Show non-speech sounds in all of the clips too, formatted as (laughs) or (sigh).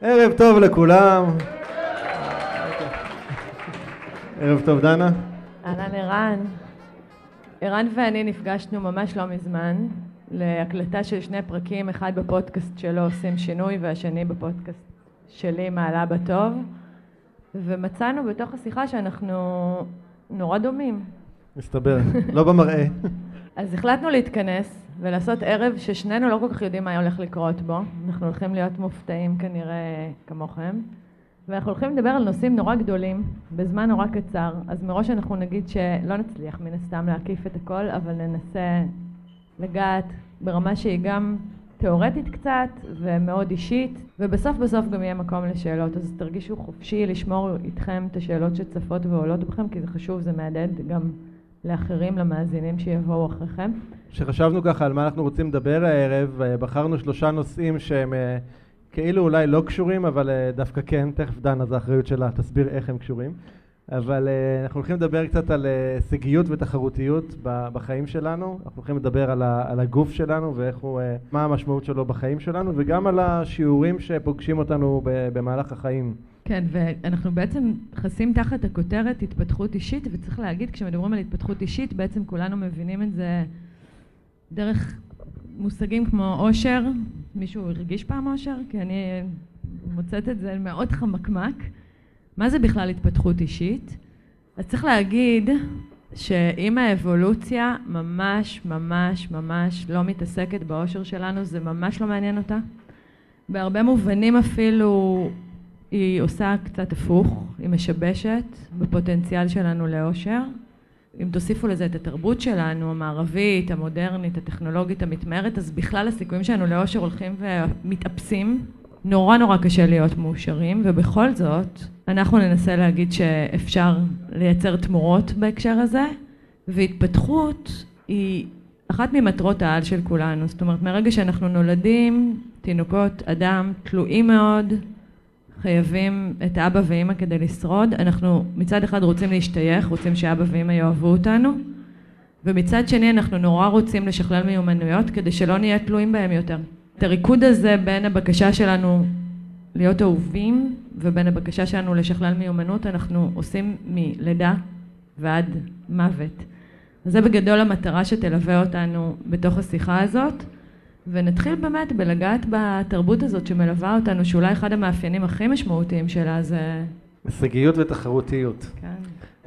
ערב טוב לכולם. ערב טוב, דנה. אהלן ערן. ערן ואני נפגשנו ממש לא מזמן להקלטה של שני פרקים, אחד בפודקאסט שלו עושים שינוי והשני בפודקאסט שלי מעלה בטוב ומצאנו בתוך השיחה שאנחנו נורא דומים. מסתבר, לא במראה. אז החלטנו להתכנס ולעשות ערב ששנינו לא כל כך יודעים מה הולך לקרות בו. אנחנו הולכים להיות מופתעים כנראה כמוכם. ואנחנו הולכים לדבר על נושאים נורא גדולים, בזמן נורא קצר, אז מראש אנחנו נגיד שלא נצליח מן הסתם להקיף את הכל, אבל ננסה לגעת ברמה שהיא גם תיאורטית קצת ומאוד אישית, ובסוף בסוף גם יהיה מקום לשאלות, אז תרגישו חופשי לשמור איתכם את השאלות שצפות ועולות בכם, כי זה חשוב, זה מהדהד גם לאחרים, למאזינים שיבואו אחריכם. כשחשבנו ככה על מה אנחנו רוצים לדבר הערב, בחרנו שלושה נושאים שהם אה, כאילו אולי לא קשורים, אבל אה, דווקא כן, תכף דנה, זו האחריות שלה, תסביר איך הם קשורים. אבל uh, אנחנו הולכים לדבר קצת על הישגיות uh, ותחרותיות בחיים שלנו, אנחנו הולכים לדבר על, ה, על הגוף שלנו ואיך הוא, uh, מה המשמעות שלו בחיים שלנו וגם על השיעורים שפוגשים אותנו במהלך החיים. כן, ואנחנו בעצם נכנסים תחת הכותרת התפתחות אישית, וצריך להגיד, כשמדברים על התפתחות אישית, בעצם כולנו מבינים את זה דרך מושגים כמו עושר. מישהו הרגיש פעם עושר? כי אני מוצאת את זה מאוד חמקמק. מה זה בכלל התפתחות אישית? אז צריך להגיד שאם האבולוציה ממש ממש ממש לא מתעסקת באושר שלנו, זה ממש לא מעניין אותה. בהרבה מובנים אפילו היא עושה קצת הפוך, היא משבשת בפוטנציאל שלנו לאושר. אם תוסיפו לזה את התרבות שלנו, המערבית, המודרנית, הטכנולוגית, המתמהרת, אז בכלל הסיכויים שלנו לאושר הולכים ומתאפסים. נורא נורא קשה להיות מאושרים, ובכל זאת, אנחנו ננסה להגיד שאפשר לייצר תמורות בהקשר הזה, והתפתחות היא אחת ממטרות העל של כולנו. זאת אומרת, מרגע שאנחנו נולדים, תינוקות, אדם, תלויים מאוד, חייבים את אבא ואימא כדי לשרוד. אנחנו מצד אחד רוצים להשתייך, רוצים שאבא ואימא יאהבו אותנו, ומצד שני אנחנו נורא רוצים לשכלל מיומנויות כדי שלא נהיה תלויים בהם יותר. את הריקוד הזה בין הבקשה שלנו להיות אהובים ובין הבקשה שלנו לשכלל מיומנות אנחנו עושים מלידה ועד מוות. זה בגדול המטרה שתלווה אותנו בתוך השיחה הזאת ונתחיל באמת בלגעת בתרבות הזאת שמלווה אותנו שאולי אחד המאפיינים הכי משמעותיים שלה זה... הישגיות ותחרותיות. כן.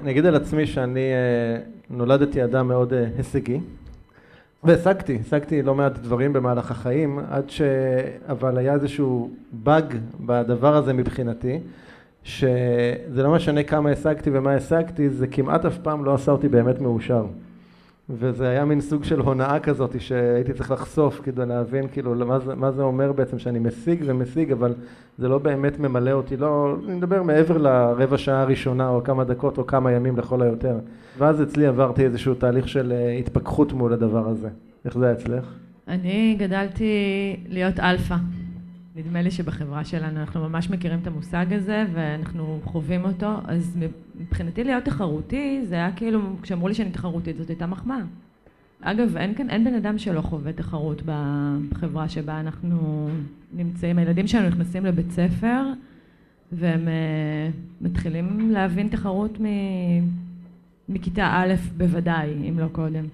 אני אגיד על עצמי שאני אה, נולדתי אדם מאוד אה, הישגי והשגתי, השגתי לא מעט דברים במהלך החיים, עד ש... אבל היה איזשהו באג בדבר הזה מבחינתי, שזה לא משנה כמה השגתי ומה השגתי, זה כמעט אף פעם לא עשה אותי באמת מאושר. וזה היה מין סוג של הונאה כזאת שהייתי צריך לחשוף כדי להבין כאילו מה זה, מה זה אומר בעצם שאני משיג ומשיג אבל זה לא באמת ממלא אותי, לא, אני מדבר מעבר לרבע שעה הראשונה או כמה דקות או כמה ימים לכל היותר ואז אצלי עברתי איזשהו תהליך של אה, התפכחות מול הדבר הזה. איך זה היה אצלך? אני גדלתי להיות אלפא. נדמה לי שבחברה שלנו אנחנו ממש מכירים את המושג הזה ואנחנו חווים אותו, אז מבחינתי להיות תחרותי זה היה כאילו, כשאמרו לי שאני תחרותית זאת הייתה מחמאה. אגב, אין כאן, אין בן אדם שלא חווה תחרות בחברה שבה אנחנו נמצאים. הילדים שלנו נכנסים לבית ספר והם uh, מתחילים להבין תחרות. מכיתה א' בוודאי, אם לא קודם.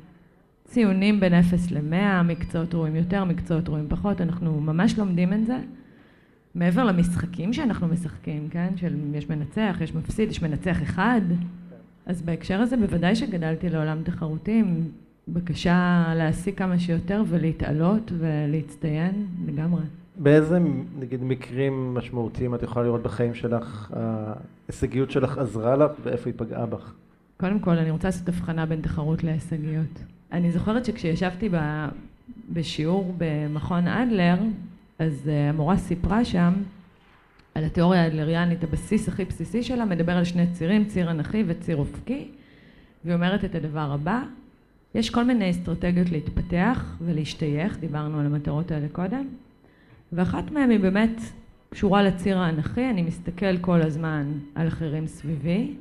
ציונים בין 0 ל-100, מקצועות ראויים יותר, מקצועות ראויים פחות, אנחנו ממש לומדים את זה. מעבר למשחקים שאנחנו משחקים, כן? של יש מנצח, יש מפסיד, יש מנצח אחד. אז בהקשר הזה בוודאי שגדלתי לעולם תחרותי עם בקשה להשיג כמה שיותר ולהתעלות ולהצטיין לגמרי. באיזה נגיד מקרים משמעותיים את יכולה לראות בחיים שלך, ההישגיות שלך עזרה לך ואיפה היא פגעה בך? קודם כל אני רוצה לעשות הבחנה בין תחרות להישגיות. אני זוכרת שכשישבתי ב, בשיעור במכון אדלר, אז אה, המורה סיפרה שם על התיאוריה האדלריאנית, הבסיס הכי בסיסי שלה מדבר על שני צירים, ציר אנכי וציר אופקי, והיא אומרת את הדבר הבא, יש כל מיני אסטרטגיות להתפתח ולהשתייך, דיברנו על המטרות האלה קודם, ואחת מהן היא באמת קשורה לציר האנכי, אני מסתכל כל הזמן על אחרים סביבי,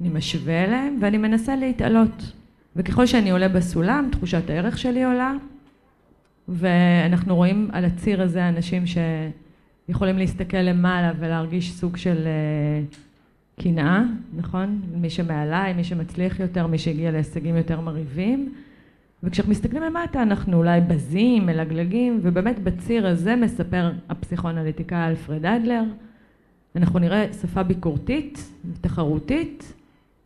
אני משווה אליהם ואני מנסה להתעלות. וככל שאני עולה בסולם, תחושת הערך שלי עולה, ואנחנו רואים על הציר הזה אנשים יכולים להסתכל למעלה ולהרגיש סוג של אה, קנאה, נכון? מי שמעליי, מי שמצליח יותר, מי שהגיע להישגים יותר מרהיבים. וכשאנחנו מסתכלים למטה אנחנו אולי בזים, מלגלגים, ובאמת בציר הזה מספר הפסיכואנליטיקאי אלפרד אדלר, אנחנו נראה שפה ביקורתית, תחרותית,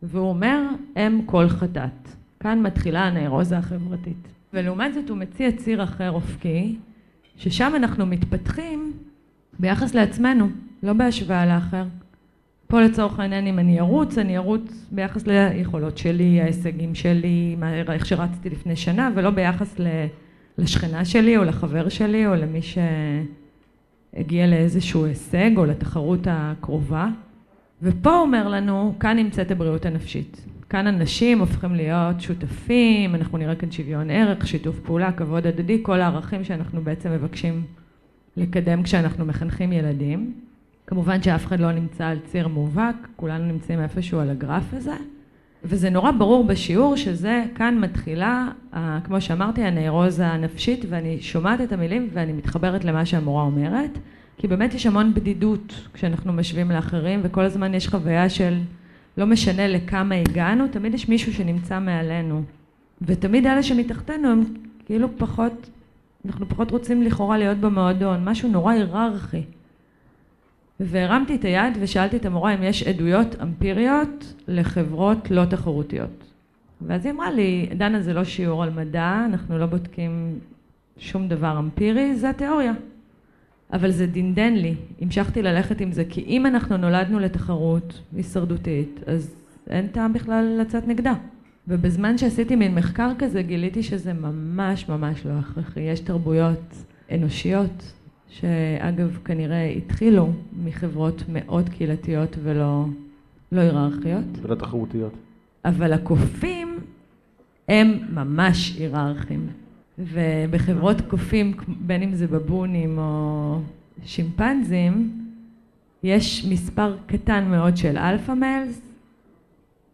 והוא אומר, אם כל חטאת. כאן מתחילה הנאירוזה החברתית. ולעומת זאת הוא מציע ציר אחר אופקי, ששם אנחנו מתפתחים ביחס לעצמנו, לא בהשוואה לאחר. פה לצורך העניין אם אני ארוץ, אני ארוץ ביחס ליכולות שלי, ההישגים שלי, איך שרצתי לפני שנה, ולא ביחס לשכנה שלי או לחבר שלי או למי שהגיע לאיזשהו הישג או לתחרות הקרובה. ופה אומר לנו, כאן נמצאת הבריאות הנפשית. כאן אנשים הופכים להיות שותפים, אנחנו נראה כאן שוויון ערך, שיתוף פעולה, כבוד הדדי, כל הערכים שאנחנו בעצם מבקשים לקדם כשאנחנו מחנכים ילדים. כמובן שאף אחד לא נמצא על ציר מובהק, כולנו נמצאים איפשהו על הגרף הזה. וזה נורא ברור בשיעור שזה, כאן מתחילה, כמו שאמרתי, הנאירוזה הנפשית, ואני שומעת את המילים ואני מתחברת למה שהמורה אומרת, כי באמת יש המון בדידות כשאנחנו משווים לאחרים, וכל הזמן יש חוויה של לא משנה לכמה הגענו, תמיד יש מישהו שנמצא מעלינו. ותמיד אלה שמתחתנו הם כאילו פחות, אנחנו פחות רוצים לכאורה להיות במועדון, משהו נורא היררכי. והרמתי את היד ושאלתי את המורה אם יש עדויות אמפיריות לחברות לא תחרותיות. ואז היא אמרה לי, דנה זה לא שיעור על מדע, אנחנו לא בודקים שום דבר אמפירי, זה התיאוריה. אבל זה דינדן לי, המשכתי ללכת עם זה, כי אם אנחנו נולדנו לתחרות הישרדותית, אז אין טעם בכלל לצאת נגדה. ובזמן שעשיתי מין מחקר כזה, גיליתי שזה ממש ממש לא הכרחי. יש תרבויות אנושיות, שאגב כנראה התחילו מחברות מאוד קהילתיות ולא לא היררכיות. ולא תחרותיות. אבל הקופים הם ממש היררכים. ובחברות קופים, בין אם זה בבונים או שימפנזים, יש מספר קטן מאוד של alpha males,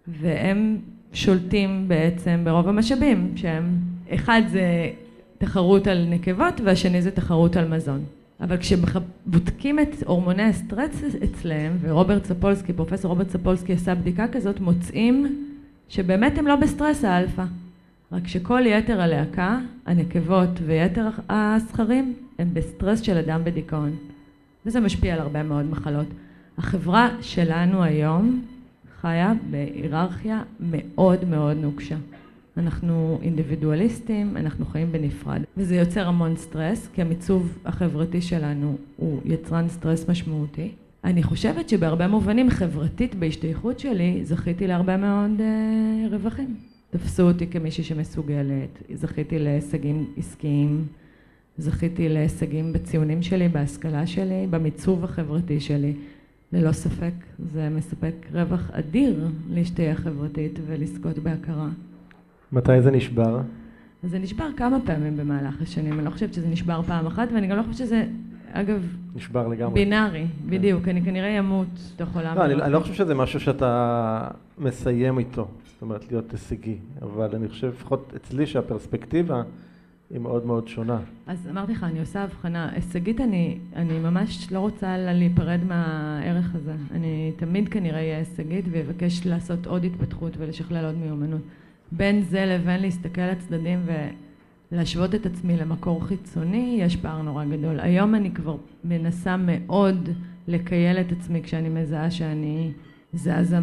והם שולטים בעצם ברוב המשאבים, שהם, אחד זה תחרות על נקבות והשני זה תחרות על מזון. אבל כשבודקים את הורמוני הסטרס אצלם, ורוברט ספולסקי, פרופסור רוברט ספולסקי עשה בדיקה כזאת, מוצאים שבאמת הם לא בסטרס האלפא. רק שכל יתר הלהקה, הנקבות ויתר הזכרים, הם בסטרס של אדם בדיכאון. וזה משפיע על הרבה מאוד מחלות. החברה שלנו היום חיה בהיררכיה מאוד מאוד נוקשה. אנחנו אינדיבידואליסטים, אנחנו חיים בנפרד. וזה יוצר המון סטרס, כי המיצוב החברתי שלנו הוא יצרן סטרס משמעותי. אני חושבת שבהרבה מובנים חברתית בהשתייכות שלי זכיתי להרבה מאוד אה, רווחים. תפסו אותי כמישהי שמסוגלת, זכיתי להישגים עסקיים, זכיתי להישגים בציונים שלי, בהשכלה שלי, במיצוב החברתי שלי. ללא ספק זה מספק רווח אדיר להשתייך חברתית ולזכות בהכרה. מתי זה נשבר? זה נשבר כמה פעמים במהלך השנים, אני לא חושבת שזה נשבר פעם אחת, ואני גם לא חושבת שזה, אגב, נשבר לגמרי. בינארי, כן. בדיוק, אני כנראה אמות תוך עולם. לא, אני, אני לא חושב שזה משהו שאתה מסיים איתו, זאת אומרת להיות הישגי, אבל אני חושב, לפחות אצלי, שהפרספקטיבה היא מאוד מאוד שונה. אז אמרתי לך, אני עושה הבחנה. הישגית אני, אני ממש לא רוצה להיפרד מהערך הזה. אני תמיד כנראה אהיה הישגית ואבקש לעשות עוד התפתחות ולשכלל עוד מיומנות. בין זה לבין להסתכל לצדדים ולהשוות את עצמי למקור חיצוני, יש פער נורא גדול. היום אני כבר מנסה מאוד לקייל את עצמי כשאני מזהה שאני זזה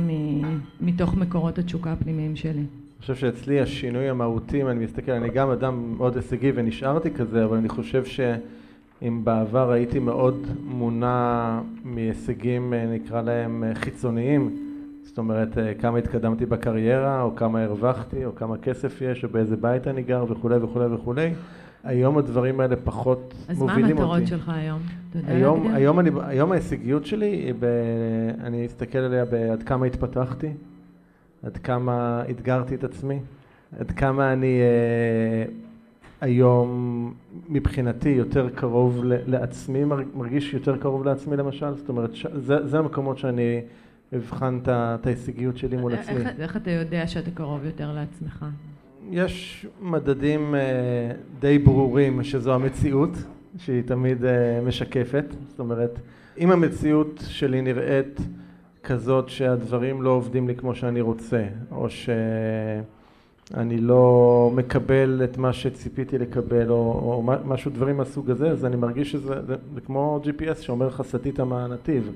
מתוך מקורות התשוקה הפנימיים שלי. אני חושב שאצלי השינוי המהותי, אם אני מסתכל, אני גם אדם מאוד הישגי ונשארתי כזה, אבל אני חושב שאם בעבר הייתי מאוד מונע מהישגים, נקרא להם חיצוניים, זאת אומרת, אה, כמה התקדמתי בקריירה, או כמה הרווחתי, או כמה כסף יש, או באיזה בית אני גר, וכולי וכולי וכולי. היום הדברים האלה פחות מובילים אותי. אז מה המטרות שלך היום? היום, היום, אני, היום ההישגיות שלי, ב, אני אסתכל עליה בעד כמה התפתחתי, עד כמה אתגרתי את עצמי, עד כמה אני אה, היום מבחינתי יותר קרוב לעצמי, מרגיש יותר קרוב לעצמי למשל, זאת אומרת, זה, זה המקומות שאני... אבחן את ההישגיות שלי מול עצמי. איך, איך אתה יודע שאתה קרוב יותר לעצמך? יש מדדים uh, די ברורים שזו המציאות, שהיא תמיד משקפת. זאת אומרת, אם המציאות שלי נראית כזאת שהדברים לא עובדים לי כמו שאני רוצה, או שאני לא מקבל את מה שציפיתי לקבל, או, או משהו, דברים מהסוג הזה, אז אני מרגיש שזה זה, זה כמו GPS שאומר לך סטית מהנתיב.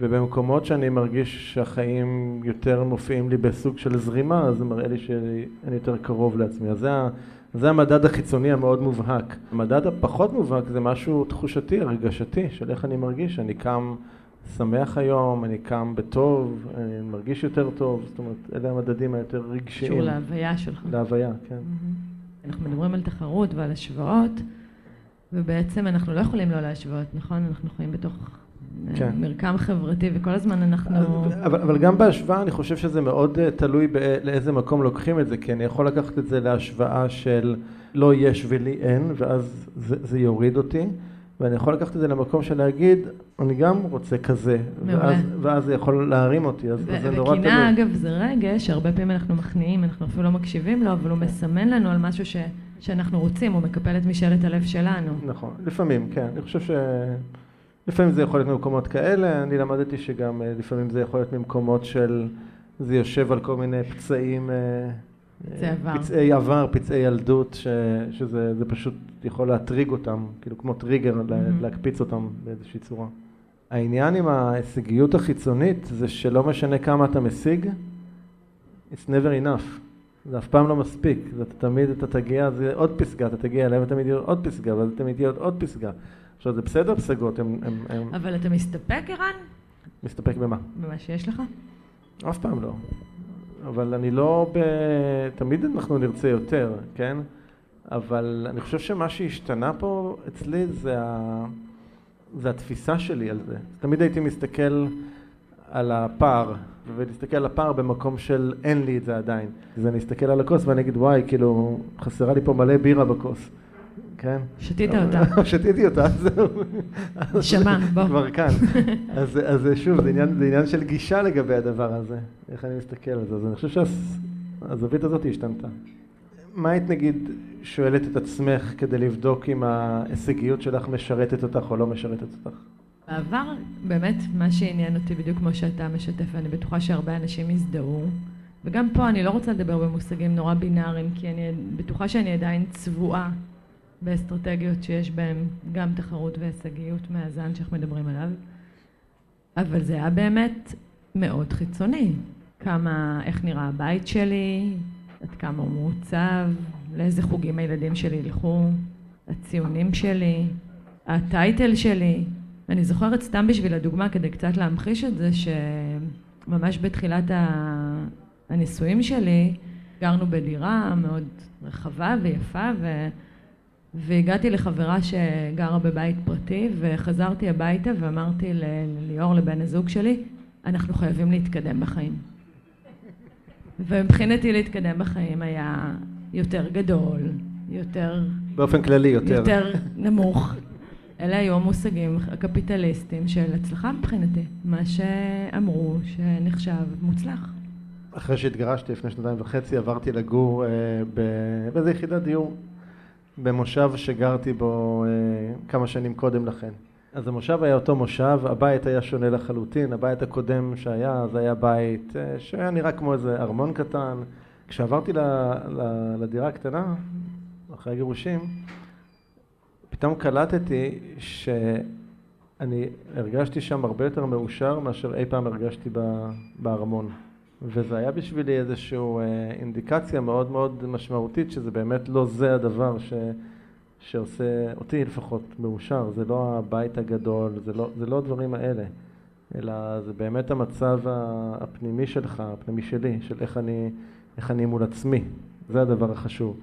ובמקומות שאני מרגיש שהחיים יותר מופיעים לי בסוג של זרימה, אז זה מראה לי שאני יותר קרוב לעצמי. אז זה, זה המדד החיצוני המאוד מובהק. המדד הפחות מובהק זה משהו תחושתי, הרגשתי, של איך אני מרגיש. אני קם שמח היום, אני קם בטוב, אני מרגיש יותר טוב, זאת אומרת, אלה המדדים היותר רגשיים. קשור להוויה שלך. להוויה, כן. אנחנו מדברים על תחרות ועל השוואות, ובעצם אנחנו לא יכולים לא להשוות, נכון? אנחנו חיים בתוך כן. מרקם חברתי, וכל הזמן אנחנו... אבל, אבל גם בהשוואה אני חושב שזה מאוד uh, תלוי לאיזה מקום לוקחים את זה, כי אני יכול לקחת את זה להשוואה של לא יש ולי אין, ואז זה, זה יוריד אותי. ואני יכול לקחת את זה למקום של להגיד, אני גם רוצה כזה, ואז, ואז זה יכול להרים אותי, אז, זה נורא תלוי. וקינה, אגב, זה רגש, הרבה פעמים אנחנו מכניעים, אנחנו אפילו לא מקשיבים לו, אבל הוא מסמן לנו על משהו ש, שאנחנו רוצים, הוא מקפל את משאלת הלב שלנו. נכון, לפעמים, כן. אני חושב ש... לפעמים זה יכול להיות ממקומות כאלה, אני למדתי שגם אה, לפעמים זה יכול להיות ממקומות של... זה יושב על כל מיני פצעים... אה, פצעי עבר. פצעי עבר, פצעי ילדות, ש, שזה פשוט יכול להטריג אותם, כאילו כמו טריגר, mm-hmm. להקפיץ אותם באיזושהי צורה. העניין עם ההישגיות החיצונית זה שלא משנה כמה אתה משיג, it's never enough. זה אף פעם לא מספיק, זה תמיד אתה תגיע, זה עוד פסגה, אתה תגיע אליהם ותמיד יהיה עוד פסגה, ואז תמיד יהיה עוד פסגה. עכשיו זה בסדר פסגות, הם... הם, הם... אבל אתה מסתפק, ערן? מסתפק במה? במה שיש לך? אף פעם לא. אבל אני לא ב... תמיד אנחנו נרצה יותר, כן? אבל אני חושב שמה שהשתנה פה אצלי זה, ה... זה התפיסה שלי על זה. תמיד הייתי מסתכל על הפער, ולהסתכל על הפער במקום של אין לי את זה עדיין. אז אני אסתכל על הכוס ואני אגיד וואי, כאילו, חסרה לי פה מלא בירה בכוס. כן? שתית אותה. (laughs) שתיתי אותה, זהו. נשמה, (laughs) בוא. כבר כאן. (laughs) אז, אז שוב, זה עניין, זה עניין של גישה לגבי הדבר הזה, איך אני מסתכל על זה. אז אני חושב שהזווית הזאת השתנתה. מה היית נגיד שואלת את עצמך כדי לבדוק אם ההישגיות שלך משרתת אותך או לא משרתת אותך? בעבר, באמת, מה שעניין אותי בדיוק כמו שאתה משתף, ואני בטוחה שהרבה אנשים הזדהו, וגם פה אני לא רוצה לדבר במושגים נורא בינאריים, כי אני בטוחה שאני עדיין צבועה באסטרטגיות שיש בהן גם תחרות והישגיות מהזן שאנחנו מדברים עליו, אבל זה היה באמת מאוד חיצוני. כמה, איך נראה הבית שלי, עד כמה הוא מעוצב, לאיזה חוגים הילדים שלי ילכו, הציונים שלי, הטייטל שלי. אני זוכרת סתם בשביל הדוגמה, כדי קצת להמחיש את זה, שממש בתחילת הנישואים שלי, גרנו בדירה מאוד רחבה ויפה, ו... והגעתי לחברה שגרה בבית פרטי וחזרתי הביתה ואמרתי לליאור, לבן הזוג שלי, אנחנו חייבים להתקדם בחיים. ומבחינתי להתקדם בחיים היה יותר גדול, יותר... באופן כללי יותר. יותר נמוך. אלה היו המושגים הקפיטליסטיים של הצלחה מבחינתי, מה שאמרו שנחשב מוצלח. אחרי שהתגרשתי לפני שנתיים וחצי עברתי לגור אה, באיזה יחידת דיור במושב שגרתי בו אה, כמה שנים קודם לכן. אז המושב היה אותו מושב, הבית היה שונה לחלוטין, הבית הקודם שהיה, זה היה בית אה, שהיה נראה כמו איזה ארמון קטן. כשעברתי ל, ל, לדירה הקטנה, אחרי הגירושים, פתאום קלטתי שאני הרגשתי שם הרבה יותר מאושר מאשר אי פעם הרגשתי בארמון. וזה היה בשבילי איזושהי אה, אינדיקציה מאוד מאוד משמעותית שזה באמת לא זה הדבר ש, שעושה אותי לפחות מאושר, זה לא הבית הגדול, זה לא, זה לא הדברים האלה, אלא זה באמת המצב הפנימי שלך, הפנימי שלי, של איך אני, איך אני מול עצמי, זה הדבר החשוב.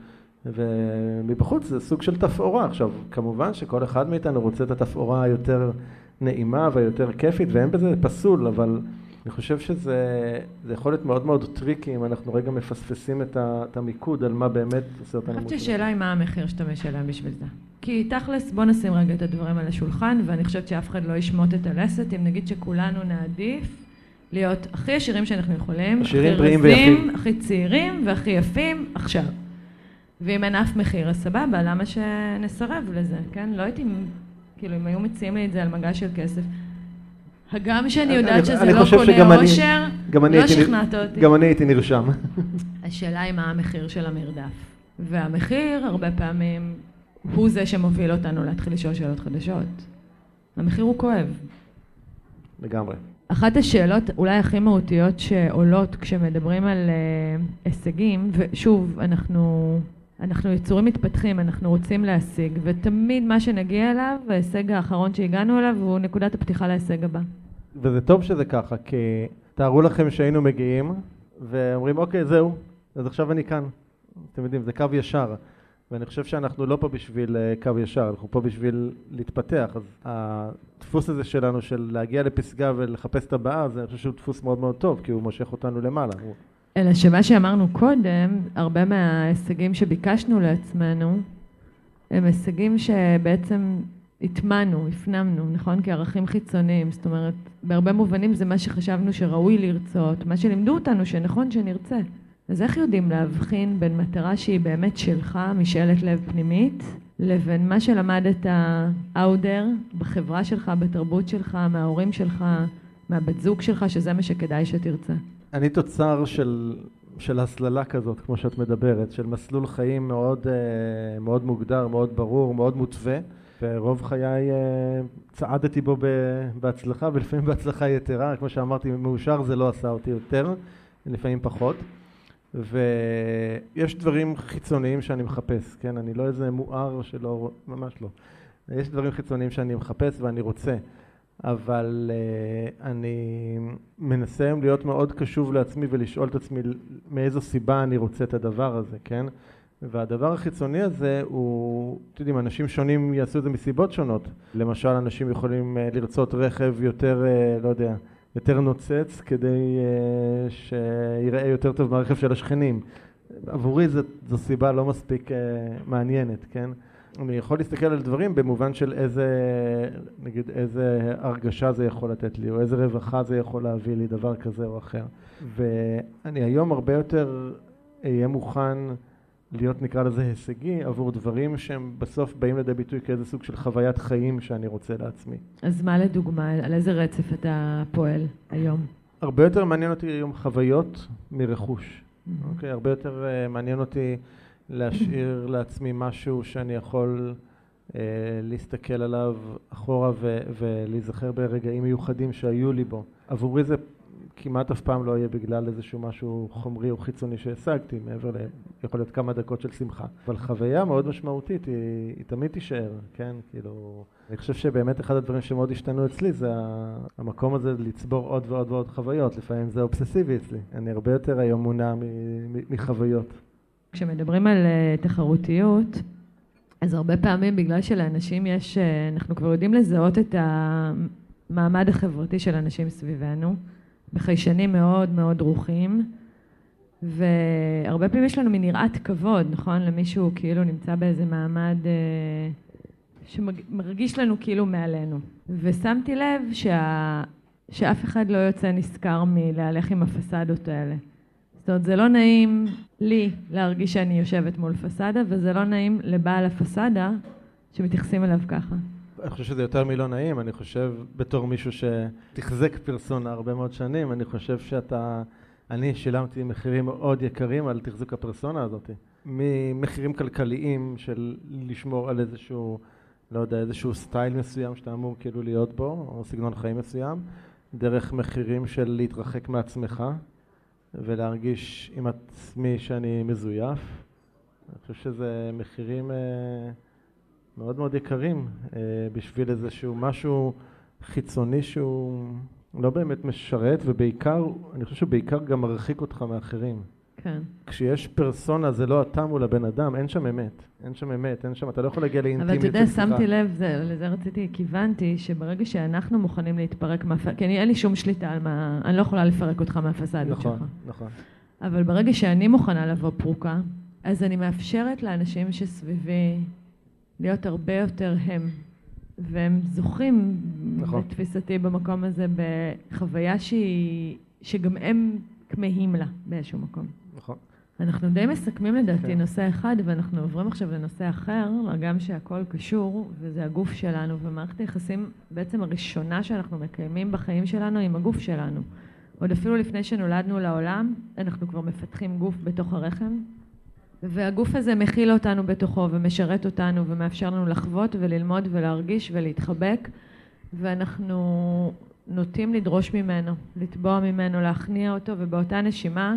ומבחוץ זה סוג של תפאורה. עכשיו, כמובן שכל אחד מאיתנו רוצה את התפאורה היותר נעימה והיותר כיפית, ואין בזה פסול, אבל אני חושב שזה יכול להיות מאוד מאוד tricky אם אנחנו רגע מפספסים את, ה, את המיקוד על מה באמת עושה אותנו מוצלחים. אני חושבת שהשאלה היא מה המחיר שאתה משלם בשביל זה. כי תכלס, בוא נשים רגע את הדברים על השולחן, ואני חושבת שאף אחד לא ישמוט את הלסת, אם נגיד שכולנו נעדיף להיות הכי עשירים שאנחנו יכולים, בריאים ויפים. הכי צעירים והכי יפים עכשיו. ואם אין אף מחיר, אז סבבה, למה שנסרב לזה, כן? לא הייתי, כאילו, אם היו מציעים לי את זה על מגע של כסף. הגם שאני יודעת שזה לא קונה אושר, לא שכנעת אותי. גם אני הייתי נרשם. השאלה היא מה המחיר של המרדף. והמחיר, הרבה פעמים, הוא זה שמוביל אותנו להתחיל לשאול שאלות חדשות. המחיר הוא כואב. לגמרי. אחת השאלות אולי הכי מהותיות שעולות כשמדברים על uh, הישגים, ושוב, אנחנו, אנחנו יצורים מתפתחים, אנחנו רוצים להשיג, ותמיד מה שנגיע אליו, ההישג האחרון שהגענו אליו, הוא נקודת הפתיחה להישג הבא. וזה טוב שזה ככה, כי תארו לכם שהיינו מגיעים, ואומרים, אוקיי, זהו, אז עכשיו אני כאן. אתם יודעים, זה קו ישר. ואני חושב שאנחנו לא פה בשביל אה, קו ישר, אנחנו פה בשביל להתפתח. אז הדפוס הזה שלנו של להגיע לפסגה ולחפש את הבאה, זה אני חושב שהוא דפוס מאוד מאוד טוב, כי הוא מושך אותנו למעלה. אלא שמה שאמרנו קודם, הרבה מההישגים שביקשנו לעצמנו, הם הישגים שבעצם הטמענו, הפנמנו, נכון? כערכים חיצוניים. זאת אומרת, בהרבה מובנים זה מה שחשבנו שראוי לרצות, מה שלימדו אותנו שנכון שנרצה. אז איך יודעים להבחין בין מטרה שהיא באמת שלך, משאלת לב פנימית, לבין מה שלמדת אאודר בחברה שלך, בתרבות שלך, מההורים שלך, מהבת זוג שלך, שזה מה שכדאי שתרצה? אני תוצר של, של הסללה כזאת, כמו שאת מדברת, של מסלול חיים מאוד, אה, מאוד מוגדר, מאוד ברור, מאוד מותווה, ורוב חיי אה, צעדתי בו בהצלחה, ולפעמים בהצלחה יתרה, כמו שאמרתי, מאושר זה לא עשה אותי יותר, לפעמים פחות. ויש דברים חיצוניים שאני מחפש, כן? אני לא איזה מואר שלא, ממש לא. יש דברים חיצוניים שאני מחפש ואני רוצה, אבל uh, אני מנסה היום להיות מאוד קשוב לעצמי ולשאול את עצמי מאיזו סיבה אני רוצה את הדבר הזה, כן? והדבר החיצוני הזה הוא, אתם יודעים, אנשים שונים יעשו את זה מסיבות שונות. למשל, אנשים יכולים uh, לרצות רכב יותר, uh, לא יודע, יותר נוצץ כדי uh, שיראה יותר טוב מהרכב של השכנים. עבורי זו, זו סיבה לא מספיק uh, מעניינת, כן? אני יכול להסתכל על דברים במובן של איזה, נגיד, איזה הרגשה זה יכול לתת לי, או איזה רווחה זה יכול להביא לי, דבר כזה או אחר. ואני היום הרבה יותר אהיה מוכן להיות נקרא לזה הישגי עבור דברים שהם בסוף באים לידי ביטוי כאיזה סוג של חוויית חיים שאני רוצה לעצמי. אז מה לדוגמה, על איזה רצף אתה פועל היום? הרבה יותר מעניין אותי היום חוויות מרכוש. Mm-hmm. אוקיי? הרבה יותר uh, מעניין אותי להשאיר לעצמי משהו שאני יכול uh, להסתכל עליו אחורה ו- ולהיזכר ברגעים מיוחדים שהיו לי בו. עבורי זה כמעט אף פעם לא יהיה בגלל איזשהו משהו חומרי או חיצוני שהשגתי, מעבר ל... יכול להיות כמה דקות של שמחה. אבל חוויה מאוד משמעותית, היא, היא תמיד תישאר, כן? כאילו... אני חושב שבאמת אחד הדברים שמאוד השתנו אצלי זה המקום הזה לצבור עוד ועוד ועוד חוויות, לפעמים זה אובססיבי אצלי. אני הרבה יותר היום מונע מחוויות. כשמדברים על אה, תחרותיות, אז הרבה פעמים בגלל שלאנשים יש, אה, אנחנו כבר יודעים לזהות את המעמד החברתי של אנשים סביבנו. בחיישנים מאוד מאוד דרוכים, והרבה פעמים יש לנו מין יראת כבוד, נכון? למישהו כאילו נמצא באיזה מעמד אה, שמרגיש לנו כאילו מעלינו. ושמתי לב שה... שאף אחד לא יוצא נשכר מלהלך עם הפסדות האלה. זאת אומרת, זה לא נעים לי להרגיש שאני יושבת מול פסדה, וזה לא נעים לבעל הפסדה שמתייחסים אליו ככה. אני חושב שזה יותר מלא נעים, אני חושב בתור מישהו שתחזק פרסונה הרבה מאוד שנים, אני חושב שאתה, אני שילמתי מחירים מאוד יקרים על תחזוק הפרסונה הזאת. ממחירים כלכליים של לשמור על איזשהו, לא יודע, איזשהו סטייל מסוים שאתה אמור כאילו להיות בו, או סגנון חיים מסוים, דרך מחירים של להתרחק מעצמך ולהרגיש עם עצמי שאני מזויף. אני חושב שזה מחירים... אה, מאוד מאוד יקרים אה, בשביל איזשהו משהו חיצוני שהוא לא באמת משרת, ובעיקר, אני חושב שבעיקר גם מרחיק אותך מאחרים. כן. כשיש פרסונה זה לא אתה מול הבן אדם, אין שם אמת. אין שם אמת, אין שם, אתה לא יכול להגיע לאינטימיות. אבל אתה יודע, שמתי לב, זה, לזה רציתי, כיוונתי, שברגע שאנחנו מוכנים להתפרק מהפסד, כי אני, אין לי שום שליטה על מה, אני לא יכולה לפרק אותך מהפסדות נכון, שלך. נכון, נכון. אבל ברגע שאני מוכנה לבוא פרוקה, אז אני מאפשרת לאנשים שסביבי להיות הרבה יותר הם. והם זוכים, נכון. לתפיסתי, במקום הזה, בחוויה שהיא, שגם הם כמהים לה באיזשהו מקום. נכון. אנחנו די מסכמים לדעתי כן. נושא אחד, ואנחנו עוברים עכשיו לנושא אחר, גם שהכל קשור, וזה הגוף שלנו, ומערכת היחסים בעצם הראשונה שאנחנו מקיימים בחיים שלנו עם הגוף שלנו. עוד אפילו לפני שנולדנו לעולם, אנחנו כבר מפתחים גוף בתוך הרחם, והגוף הזה מכיל אותנו בתוכו ומשרת אותנו ומאפשר לנו לחוות וללמוד ולהרגיש ולהתחבק, ואנחנו נוטים לדרוש ממנו, לתבוע ממנו, להכניע אותו, ובאותה נשימה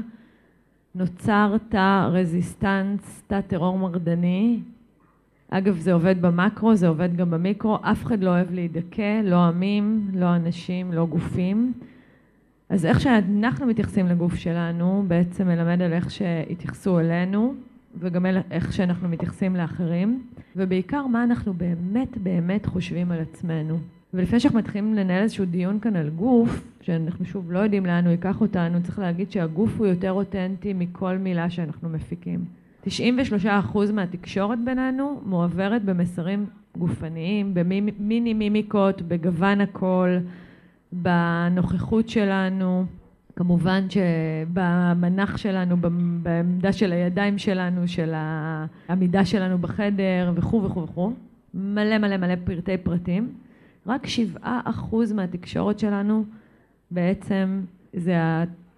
נוצר תא רזיסטנס, תא טרור מרדני. אגב, זה עובד במקרו, זה עובד גם במיקרו, אף אחד לא אוהב להידכא, לא עמים, לא אנשים, לא גופים. אז איך שאנחנו מתייחסים לגוף שלנו בעצם מלמד על איך שהתייחסו אלינו וגם על איך שאנחנו מתייחסים לאחרים ובעיקר מה אנחנו באמת באמת חושבים על עצמנו. ולפני שאנחנו מתחילים לנהל איזשהו דיון כאן על גוף, שאנחנו שוב לא יודעים לאן הוא ייקח אותנו, צריך להגיד שהגוף הוא יותר אותנטי מכל מילה שאנחנו מפיקים. 93% מהתקשורת בינינו מועברת במסרים גופניים, במיני מימיקות, בגוון הקול, בנוכחות שלנו, כמובן שבמנח שלנו, בעמדה של הידיים שלנו, של העמידה שלנו בחדר וכו' וכו' וכו', מלא מלא מלא פרטי פרטים. רק שבעה אחוז מהתקשורת שלנו בעצם זה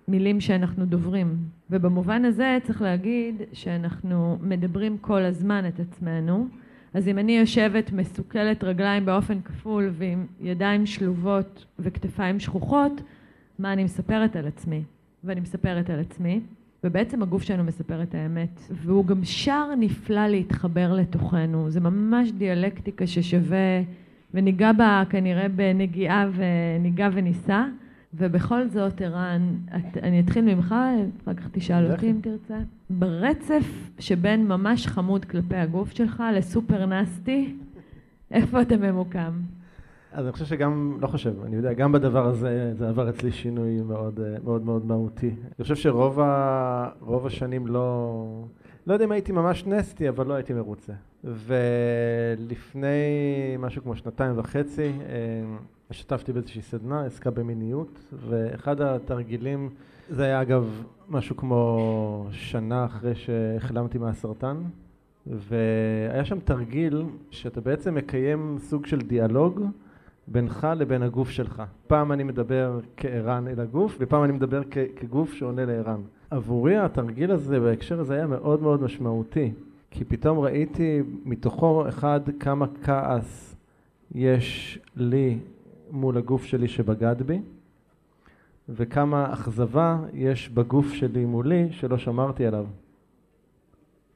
המילים שאנחנו דוברים. ובמובן הזה צריך להגיד שאנחנו מדברים כל הזמן את עצמנו. אז אם אני יושבת מסוכלת רגליים באופן כפול ועם ידיים שלובות וכתפיים שכוחות, מה אני מספרת על עצמי? ואני מספרת על עצמי, ובעצם הגוף שלנו מספר את האמת. והוא גם שער נפלא להתחבר לתוכנו. זה ממש דיאלקטיקה ששווה, וניגע בה כנראה בנגיעה וניגע וניסע. ובכל זאת, ערן, אני אתחיל ממך, אחר כך תשאל אותי אם תרצה. ברצף שבין ממש חמוד כלפי הגוף שלך לסופר נסטי, איפה אתה ממוקם? אז אני חושב שגם, לא חושב, אני יודע, גם בדבר הזה זה עבר אצלי שינוי מאוד מאוד, מאוד מהותי. אני חושב שרוב ה, השנים לא, לא יודע אם הייתי ממש נסטי, אבל לא הייתי מרוצה. ולפני משהו כמו שנתיים וחצי, אה, השתתפתי באיזושהי סדנה, עסקה במיניות, ואחד התרגילים, זה היה אגב משהו כמו שנה אחרי שהחלמתי מהסרטן, והיה שם תרגיל שאתה בעצם מקיים סוג של דיאלוג בינך לבין הגוף שלך. פעם אני מדבר כערן אל הגוף, ופעם אני מדבר כגוף שעונה לערן. עבורי התרגיל הזה בהקשר הזה היה מאוד מאוד משמעותי, כי פתאום ראיתי מתוכו אחד כמה כעס יש לי מול הגוף שלי שבגד בי, וכמה אכזבה יש בגוף שלי מולי שלא שמרתי עליו.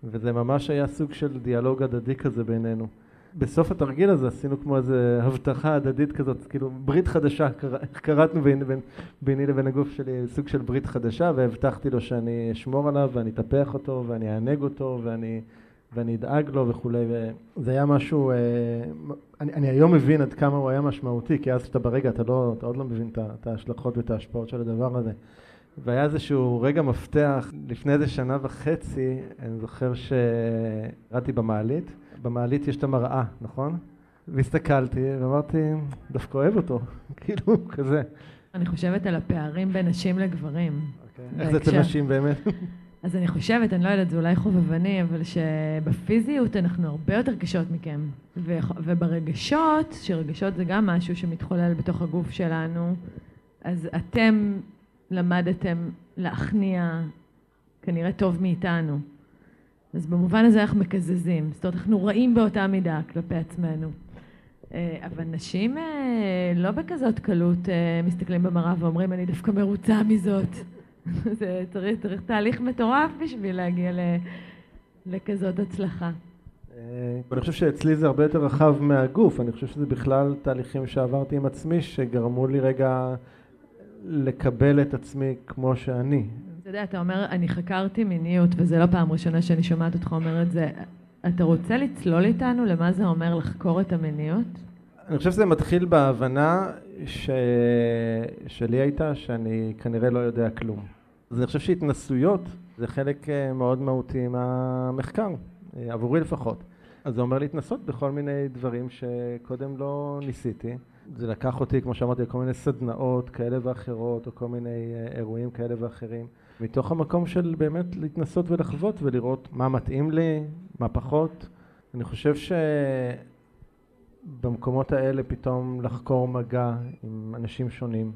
וזה ממש היה סוג של דיאלוג הדדי כזה בינינו. בסוף התרגיל הזה עשינו כמו איזה הבטחה הדדית כזאת, כאילו ברית חדשה, קראתנו בין, בין, ביני לבין הגוף שלי סוג של ברית חדשה והבטחתי לו שאני אשמור עליו ואני אטפח אותו ואני אענג אותו ואני ואני אדאג לו וכולי, וזה היה משהו, אה, אני, אני היום מבין עד כמה הוא היה משמעותי, כי אז כשאתה ברגע אתה, לא, אתה עוד לא מבין את ההשלכות ואת ההשפעות של הדבר הזה. והיה איזשהו רגע מפתח, לפני איזה שנה וחצי, אני זוכר שירדתי במעלית, במעלית יש את המראה, נכון? והסתכלתי ואמרתי, דווקא אוהב אותו, (laughs) כאילו, כזה. אני חושבת על הפערים בין נשים לגברים. Okay. אוקיי. איך זה אצל נשים באמת? (laughs) אז אני חושבת, אני לא יודעת, זה אולי חובבני, אבל שבפיזיות אנחנו הרבה יותר קשות מכם. ו- וברגשות, שרגשות זה גם משהו שמתחולל בתוך הגוף שלנו, אז אתם למדתם להכניע כנראה טוב מאיתנו. אז במובן הזה אנחנו מקזזים. זאת אומרת, אנחנו רעים באותה מידה כלפי עצמנו. אה, אבל נשים אה, לא בכזאת קלות אה, מסתכלים במראה ואומרים, אני דווקא מרוצה מזאת. (laughs) זה צריך, צריך תהליך מטורף בשביל להגיע ל, לכזאת הצלחה. אני חושב שאצלי זה הרבה יותר רחב מהגוף, אני חושב שזה בכלל תהליכים שעברתי עם עצמי שגרמו לי רגע לקבל את עצמי כמו שאני. אתה יודע, אתה אומר, אני חקרתי מיניות, וזה לא פעם ראשונה שאני שומעת אותך אומר את זה. אתה רוצה לצלול איתנו למה זה אומר לחקור את המיניות? אני חושב שזה מתחיל בהבנה ש... שלי הייתה שאני כנראה לא יודע כלום. אז אני חושב שהתנסויות זה חלק אה, מאוד מהותי מהמחקר, אה, עבורי לפחות. אז זה אומר להתנסות בכל מיני דברים שקודם לא ניסיתי. זה לקח אותי, כמו שאמרתי, לכל מיני סדנאות כאלה ואחרות, או כל מיני אה, אירועים כאלה ואחרים. מתוך המקום של באמת להתנסות ולחוות ולראות מה מתאים לי, מה פחות. אני חושב שבמקומות האלה פתאום לחקור מגע עם אנשים שונים.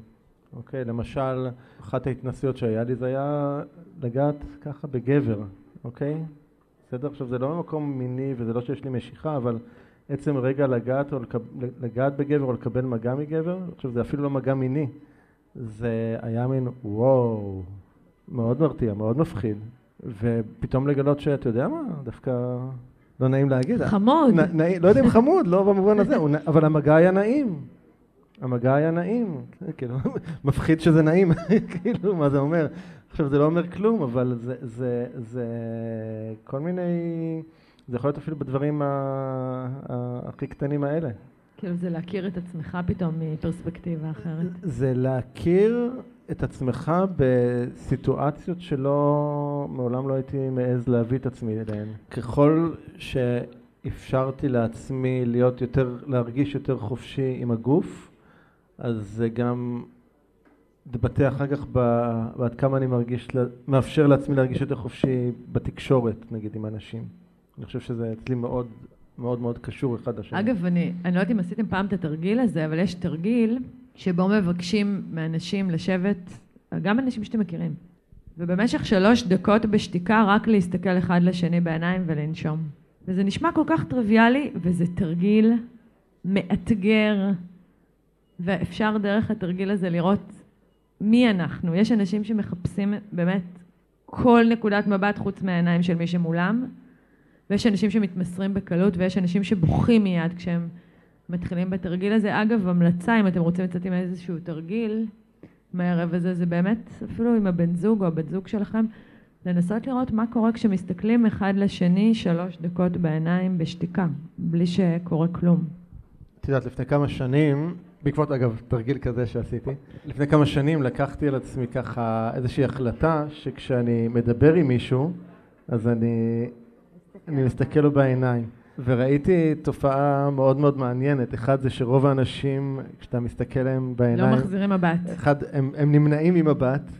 אוקיי, למשל, אחת ההתנסויות שהיה לי זה היה לגעת ככה בגבר, אוקיי? בסדר? עכשיו זה לא ממקום מיני וזה לא שיש לי משיכה, אבל עצם רגע לגעת, או לקב... לגעת בגבר או לקבל מגע מגבר, עכשיו זה אפילו לא מגע מיני, זה היה מין וואו, מאוד מרתיע, מאוד מפחיד, ופתאום לגלות שאתה יודע מה, דווקא לא נעים להגיד. חמוד. נ, נע, לא יודע אם חמוד, לא במובן הזה, אבל המגע היה נעים. המגע היה נעים, כאילו, (laughs) מפחיד שזה נעים, (laughs) כאילו, מה זה אומר? עכשיו, זה לא אומר כלום, אבל זה, זה, זה כל מיני, זה יכול להיות אפילו בדברים ה, ה, הכי קטנים האלה. כאילו, זה להכיר את עצמך פתאום מפרספקטיבה אחרת. זה להכיר את עצמך בסיטואציות שלא, מעולם לא הייתי מעז להביא את עצמי אליהן. ככל שאפשרתי לעצמי להיות יותר, להרגיש יותר חופשי עם הגוף, אז זה גם מתבטא אחר כך בעד כמה אני מרגיש, מאפשר לעצמי להרגיש יותר חופשי בתקשורת, נגיד, עם אנשים. אני חושב שזה אצלי מאוד מאוד מאוד קשור אחד לשני. אגב, אני, אני לא יודעת אם עשיתם פעם את התרגיל הזה, אבל יש תרגיל שבו מבקשים מאנשים לשבת, גם אנשים שאתם מכירים, ובמשך שלוש דקות בשתיקה רק להסתכל אחד לשני בעיניים ולנשום. וזה נשמע כל כך טריוויאלי, וזה תרגיל מאתגר, ואפשר דרך התרגיל הזה לראות מי אנחנו. יש אנשים שמחפשים באמת כל נקודת מבט חוץ מהעיניים של מי שמולם, ויש אנשים שמתמסרים בקלות, ויש אנשים שבוכים מיד כשהם מתחילים בתרגיל הזה. אגב, המלצה, אם אתם רוצים לצאת עם איזשהו תרגיל מהערב הזה, זה באמת, אפילו עם הבן זוג או הבת זוג שלכם, לנסות לראות מה קורה כשמסתכלים אחד לשני שלוש דקות בעיניים בשתיקה, בלי שקורה כלום. את יודעת, לפני כמה שנים, בעקבות אגב תרגיל כזה שעשיתי, לפני כמה שנים לקחתי על עצמי ככה איזושהי החלטה שכשאני מדבר עם מישהו, אז אני, אני מסתכל לו בעיניים. וראיתי תופעה מאוד מאוד מעניינת. אחד זה שרוב האנשים, כשאתה מסתכל להם בעיניים... לא מחזירים מבט. אחד, הם, הם נמנעים ממבט.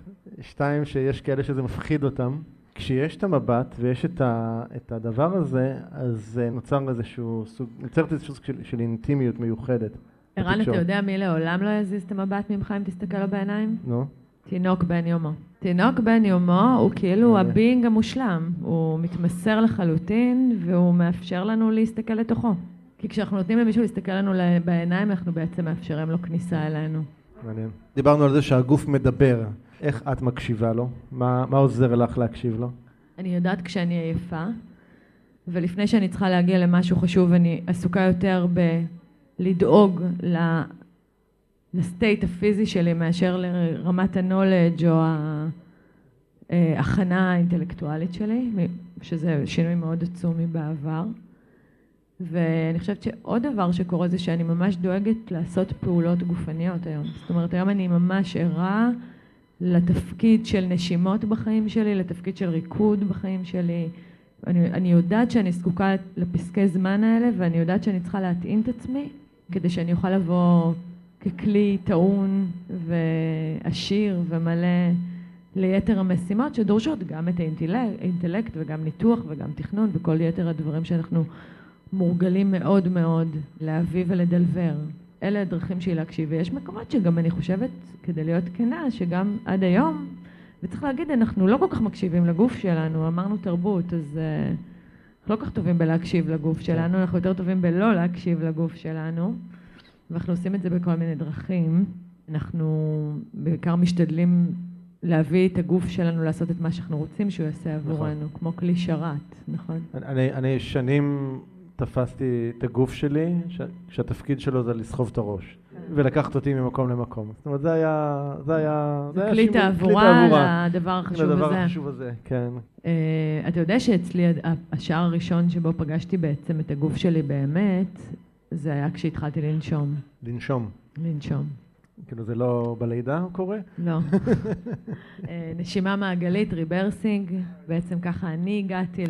שתיים, שיש כאלה שזה מפחיד אותם. כשיש את המבט ויש את, ה, את הדבר הזה, אז נוצר איזשהו סוג, נוצרת איזשהו סוג של, של אינטימיות מיוחדת. ערן, אתה יודע מי לעולם לא יזיז את המבט ממך אם תסתכל לו בעיניים? נו. תינוק בן יומו. תינוק בן יומו הוא כאילו הבינג המושלם. הוא מתמסר לחלוטין והוא מאפשר לנו להסתכל לתוכו. כי כשאנחנו נותנים למישהו להסתכל לנו בעיניים, אנחנו בעצם מאפשרים לו כניסה אלינו. מעניין. דיברנו על זה שהגוף מדבר. איך את מקשיבה לו? מה, מה עוזר לך להקשיב לו? אני יודעת כשאני עייפה, ולפני שאני צריכה להגיע למשהו חשוב, אני עסוקה יותר בלדאוג לסטייט הפיזי שלי מאשר לרמת הנולדג' או ההכנה האינטלקטואלית שלי, שזה שינוי מאוד עצום מבעבר. ואני חושבת שעוד דבר שקורה זה שאני ממש דואגת לעשות פעולות גופניות היום. זאת אומרת, היום אני ממש ערה לתפקיד של נשימות בחיים שלי, לתפקיד של ריקוד בחיים שלי. אני, אני יודעת שאני זקוקה לפסקי זמן האלה ואני יודעת שאני צריכה להטעין את עצמי כדי שאני אוכל לבוא ככלי טעון ועשיר ומלא ליתר המשימות שדורשות גם את האינטלקט וגם ניתוח וגם תכנון וכל יתר הדברים שאנחנו מורגלים מאוד מאוד להביא ולדלבר. אלה הדרכים שלי להקשיב, ויש מקומות שגם אני חושבת, כדי להיות כנה, שגם עד היום, וצריך להגיד, אנחנו לא כל כך מקשיבים לגוף שלנו, אמרנו תרבות, אז uh, אנחנו לא כל כך טובים בלהקשיב לגוף כן. שלנו, אנחנו יותר טובים בלא להקשיב לגוף שלנו, ואנחנו עושים את זה בכל מיני דרכים. אנחנו בעיקר משתדלים להביא את הגוף שלנו לעשות את מה שאנחנו רוצים שהוא יעשה נכון. עבורנו, נכון. כמו כלי שרת, נכון? אני, אני שנים תפסתי את הגוף שלי, שהתפקיד שלו זה לסחוב את הראש, כן. ולקחת אותי ממקום למקום. זאת אומרת, זה היה... זה היה... זה כלי תעבורה לדבר החשוב הזה. לדבר החשוב הזה, כן. Uh, אתה יודע שאצלי השער הראשון שבו פגשתי בעצם את הגוף שלי באמת, זה היה כשהתחלתי לנשום. לנשום. לנשום. כאילו זה לא בלידה קורה? לא. (laughs) אה, נשימה מעגלית, ריברסינג, בעצם ככה אני הגעתי,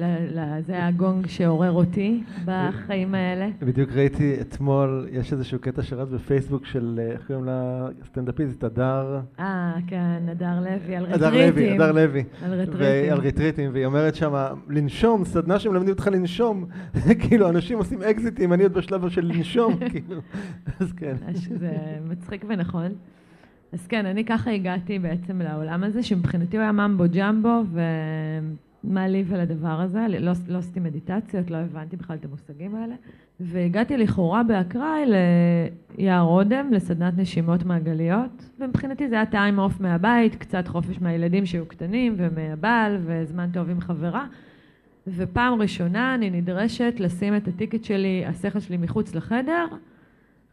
זה הגונג שעורר אותי בחיים האלה. בדיוק ראיתי אתמול, יש איזשהו קטע שרץ בפייסבוק של, אה, איך קוראים לה סטנדאפיסט, הדר? אה, כן, הדר לוי, על רטריטים. הדר לוי, הדר לוי. על רטריטים. על רטריטים, והיא אומרת שמה, לנשום, סדנה שמלמדים אותך לנשום. (laughs) כאילו, אנשים עושים אקזיטים, אני עוד בשלב של לנשום, (laughs) כאילו, אז כן. זה מצחיק ונכון. אז כן, אני ככה הגעתי בעצם לעולם הזה, שמבחינתי הוא היה ממבו ג'מבו, ומה לי ולדבר הזה, לא, לא עשיתי מדיטציות, לא הבנתי בכלל את המושגים האלה. והגעתי לכאורה באקראי ליער אודם, לסדנת נשימות מעגליות, ומבחינתי זה היה טיים אוף מהבית, קצת חופש מהילדים שהיו קטנים, ומהבעל, וזמן טוב עם חברה. ופעם ראשונה אני נדרשת לשים את הטיקט שלי, השכל שלי מחוץ לחדר,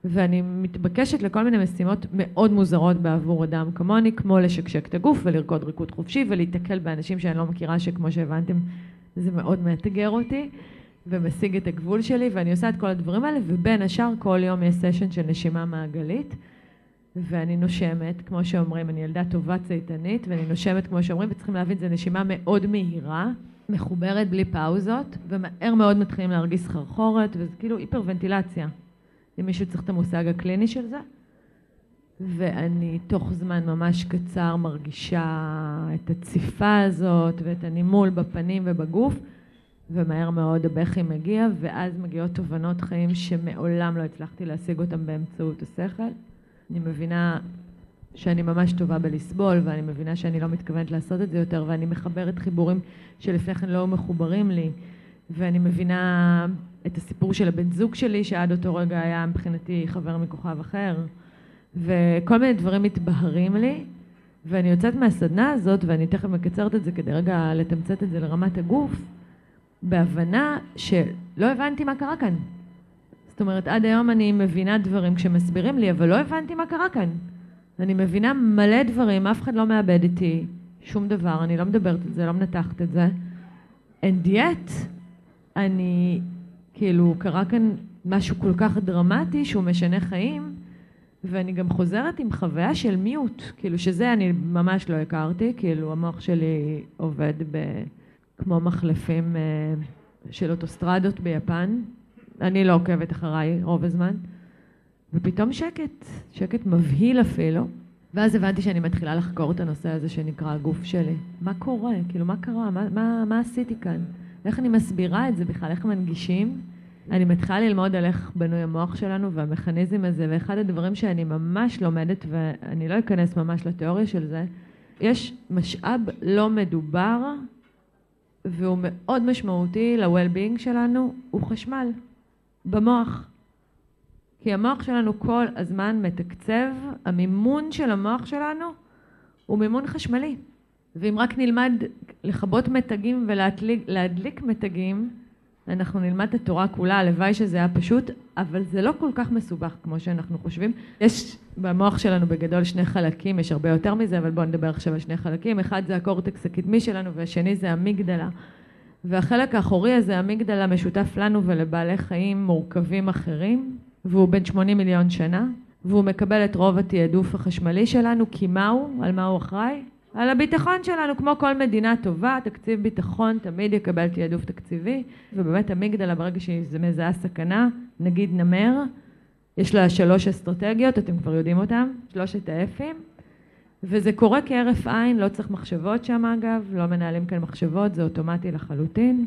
ואני מתבקשת לכל מיני משימות מאוד מוזרות בעבור אדם כמוני, כמו לשקשק את הגוף ולרקוד ריקוד חופשי ולהיתקל באנשים שאני לא מכירה, שכמו שהבנתם זה מאוד מאתגר אותי ומשיג את הגבול שלי, ואני עושה את כל הדברים האלה, ובין השאר כל יום יש סשן של נשימה מעגלית, ואני נושמת, כמו שאומרים, אני ילדה טובה צייתנית, ואני נושמת, כמו שאומרים, וצריכים להבין, זו נשימה מאוד מהירה, מחוברת בלי פאוזות, ומהר מאוד מתחילים להרגיש סחרחורת, וזה כאילו היפרוונטילציה. אם מישהו צריך את המושג הקליני של זה. ואני תוך זמן ממש קצר מרגישה את הציפה הזאת ואת הנימול בפנים ובגוף, ומהר מאוד הבכי מגיע, ואז מגיעות תובנות חיים שמעולם לא הצלחתי להשיג אותם באמצעות השכל. אני מבינה שאני ממש טובה בלסבול, ואני מבינה שאני לא מתכוונת לעשות את זה יותר, ואני מחברת חיבורים שלפני כן לא מחוברים לי, ואני מבינה את הסיפור של הבן זוג שלי, שעד אותו רגע היה מבחינתי חבר מכוכב אחר, וכל מיני דברים מתבהרים לי, ואני יוצאת מהסדנה הזאת, ואני תכף מקצרת את זה כדי רגע לתמצת את זה לרמת הגוף, בהבנה שלא הבנתי מה קרה כאן. זאת אומרת, עד היום אני מבינה דברים כשמסבירים לי, אבל לא הבנתי מה קרה כאן. אני מבינה מלא דברים, אף אחד לא מאבד איתי שום דבר, אני לא מדברת על זה, לא מנתחת את זה. And yet, אני כאילו, קרה כאן משהו כל כך דרמטי שהוא משנה חיים, ואני גם חוזרת עם חוויה של מיעוט, כאילו שזה אני ממש לא הכרתי, כאילו המוח שלי עובד ב... כמו מחלפים אה, של אוטוסטרדות ביפן, אני לא עוקבת אחריי רוב הזמן, ופתאום שקט, שקט מבהיל אפילו, ואז הבנתי שאני מתחילה לחקור את הנושא הזה שנקרא הגוף שלי. מה קורה? כאילו, מה קרה? מה, מה, מה עשיתי כאן? איך אני מסבירה את זה בכלל? איך מנגישים? אני מתחילה ללמוד על איך בנוי המוח שלנו והמכניזם הזה, ואחד הדברים שאני ממש לומדת, ואני לא אכנס ממש לתיאוריה של זה, יש משאב לא מדובר, והוא מאוד משמעותי ל-well-being שלנו, הוא חשמל, במוח. כי המוח שלנו כל הזמן מתקצב, המימון של המוח שלנו הוא מימון חשמלי. ואם רק נלמד לכבות מתגים ולהדליק מתגים, אנחנו נלמד את התורה כולה, הלוואי שזה היה פשוט, אבל זה לא כל כך מסובך כמו שאנחנו חושבים. יש במוח שלנו בגדול שני חלקים, יש הרבה יותר מזה, אבל בואו נדבר עכשיו על שני חלקים. אחד זה הקורטקס הקדמי שלנו והשני זה אמיגדלה. והחלק האחורי הזה, אמיגדלה, משותף לנו ולבעלי חיים מורכבים אחרים, והוא בן 80 מיליון שנה, והוא מקבל את רוב התעדוף החשמלי שלנו, כי מה הוא? על מה הוא אחראי? על הביטחון שלנו, כמו כל מדינה טובה, תקציב ביטחון תמיד יקבל תעדוף תקציבי, ובאמת אמיגדלה ברגע שזה מזהה סכנה, נגיד נמר, יש לה שלוש אסטרטגיות, אתם כבר יודעים אותן, שלושת האפים, וזה קורה כהרף עין, לא צריך מחשבות שם אגב, לא מנהלים כאן מחשבות, זה אוטומטי לחלוטין.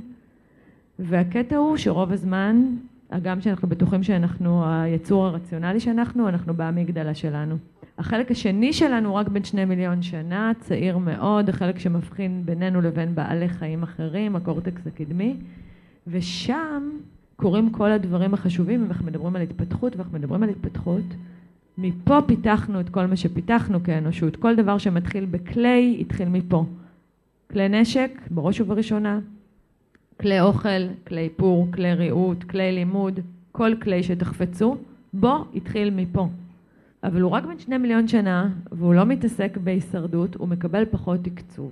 והקטע הוא שרוב הזמן, הגם שאנחנו בטוחים שאנחנו היצור הרציונלי שאנחנו, אנחנו באמיגדלה שלנו. החלק השני שלנו רק בן שני מיליון שנה, צעיר מאוד, החלק שמבחין בינינו לבין בעלי חיים אחרים, הקורטקס הקדמי, ושם קורים כל הדברים החשובים, אם אנחנו מדברים על התפתחות, ואנחנו מדברים על התפתחות, מפה פיתחנו את כל מה שפיתחנו כאנושות, כל דבר שמתחיל בכלי התחיל מפה. כלי נשק, בראש ובראשונה, כלי אוכל, כלי איפור, כלי ריהוט, כלי לימוד, כל כלי שתחפצו, בו התחיל מפה. אבל הוא רק בן שני מיליון שנה, והוא לא מתעסק בהישרדות, הוא מקבל פחות תקצוב.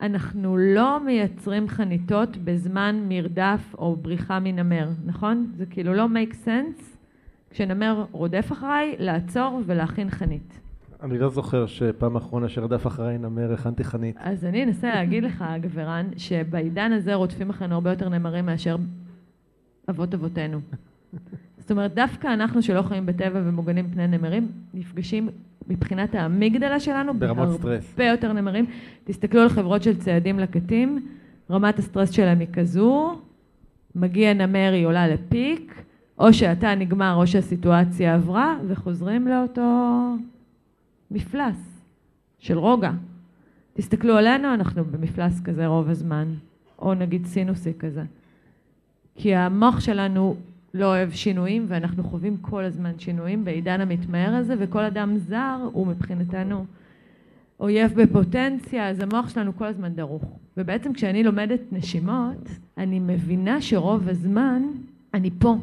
אנחנו לא מייצרים חניתות בזמן מרדף או בריחה מנמר, נכון? זה כאילו לא make sense כשנמר רודף אחריי, לעצור ולהכין חנית. אני לא זוכר שפעם אחרונה שרדף אחריי נמר הכנתי חנית. אז אני אנסה להגיד לך, גברן, שבעידן הזה רודפים אחרינו הרבה יותר נמרים מאשר אבות אבותינו. זאת אומרת, דווקא אנחנו שלא חיים בטבע ומוגנים פני נמרים, נפגשים מבחינת האמיגדלה שלנו, ברמת סטרס. בהרבה יותר נמרים. תסתכלו על חברות של ציידים לקטים, רמת הסטרס שלהם היא כזו, מגיע נמר, היא עולה לפיק, או שאתה נגמר או שהסיטואציה עברה, וחוזרים לאותו מפלס של רוגע. תסתכלו עלינו, אנחנו במפלס כזה רוב הזמן, או נגיד סינוסי כזה. כי המוח שלנו לא אוהב שינויים, ואנחנו חווים כל הזמן שינויים בעידן המתמהר הזה, וכל אדם זר הוא מבחינתנו אויב בפוטנציה, אז המוח שלנו כל הזמן דרוך. ובעצם כשאני לומדת נשימות, אני מבינה שרוב הזמן אני פה.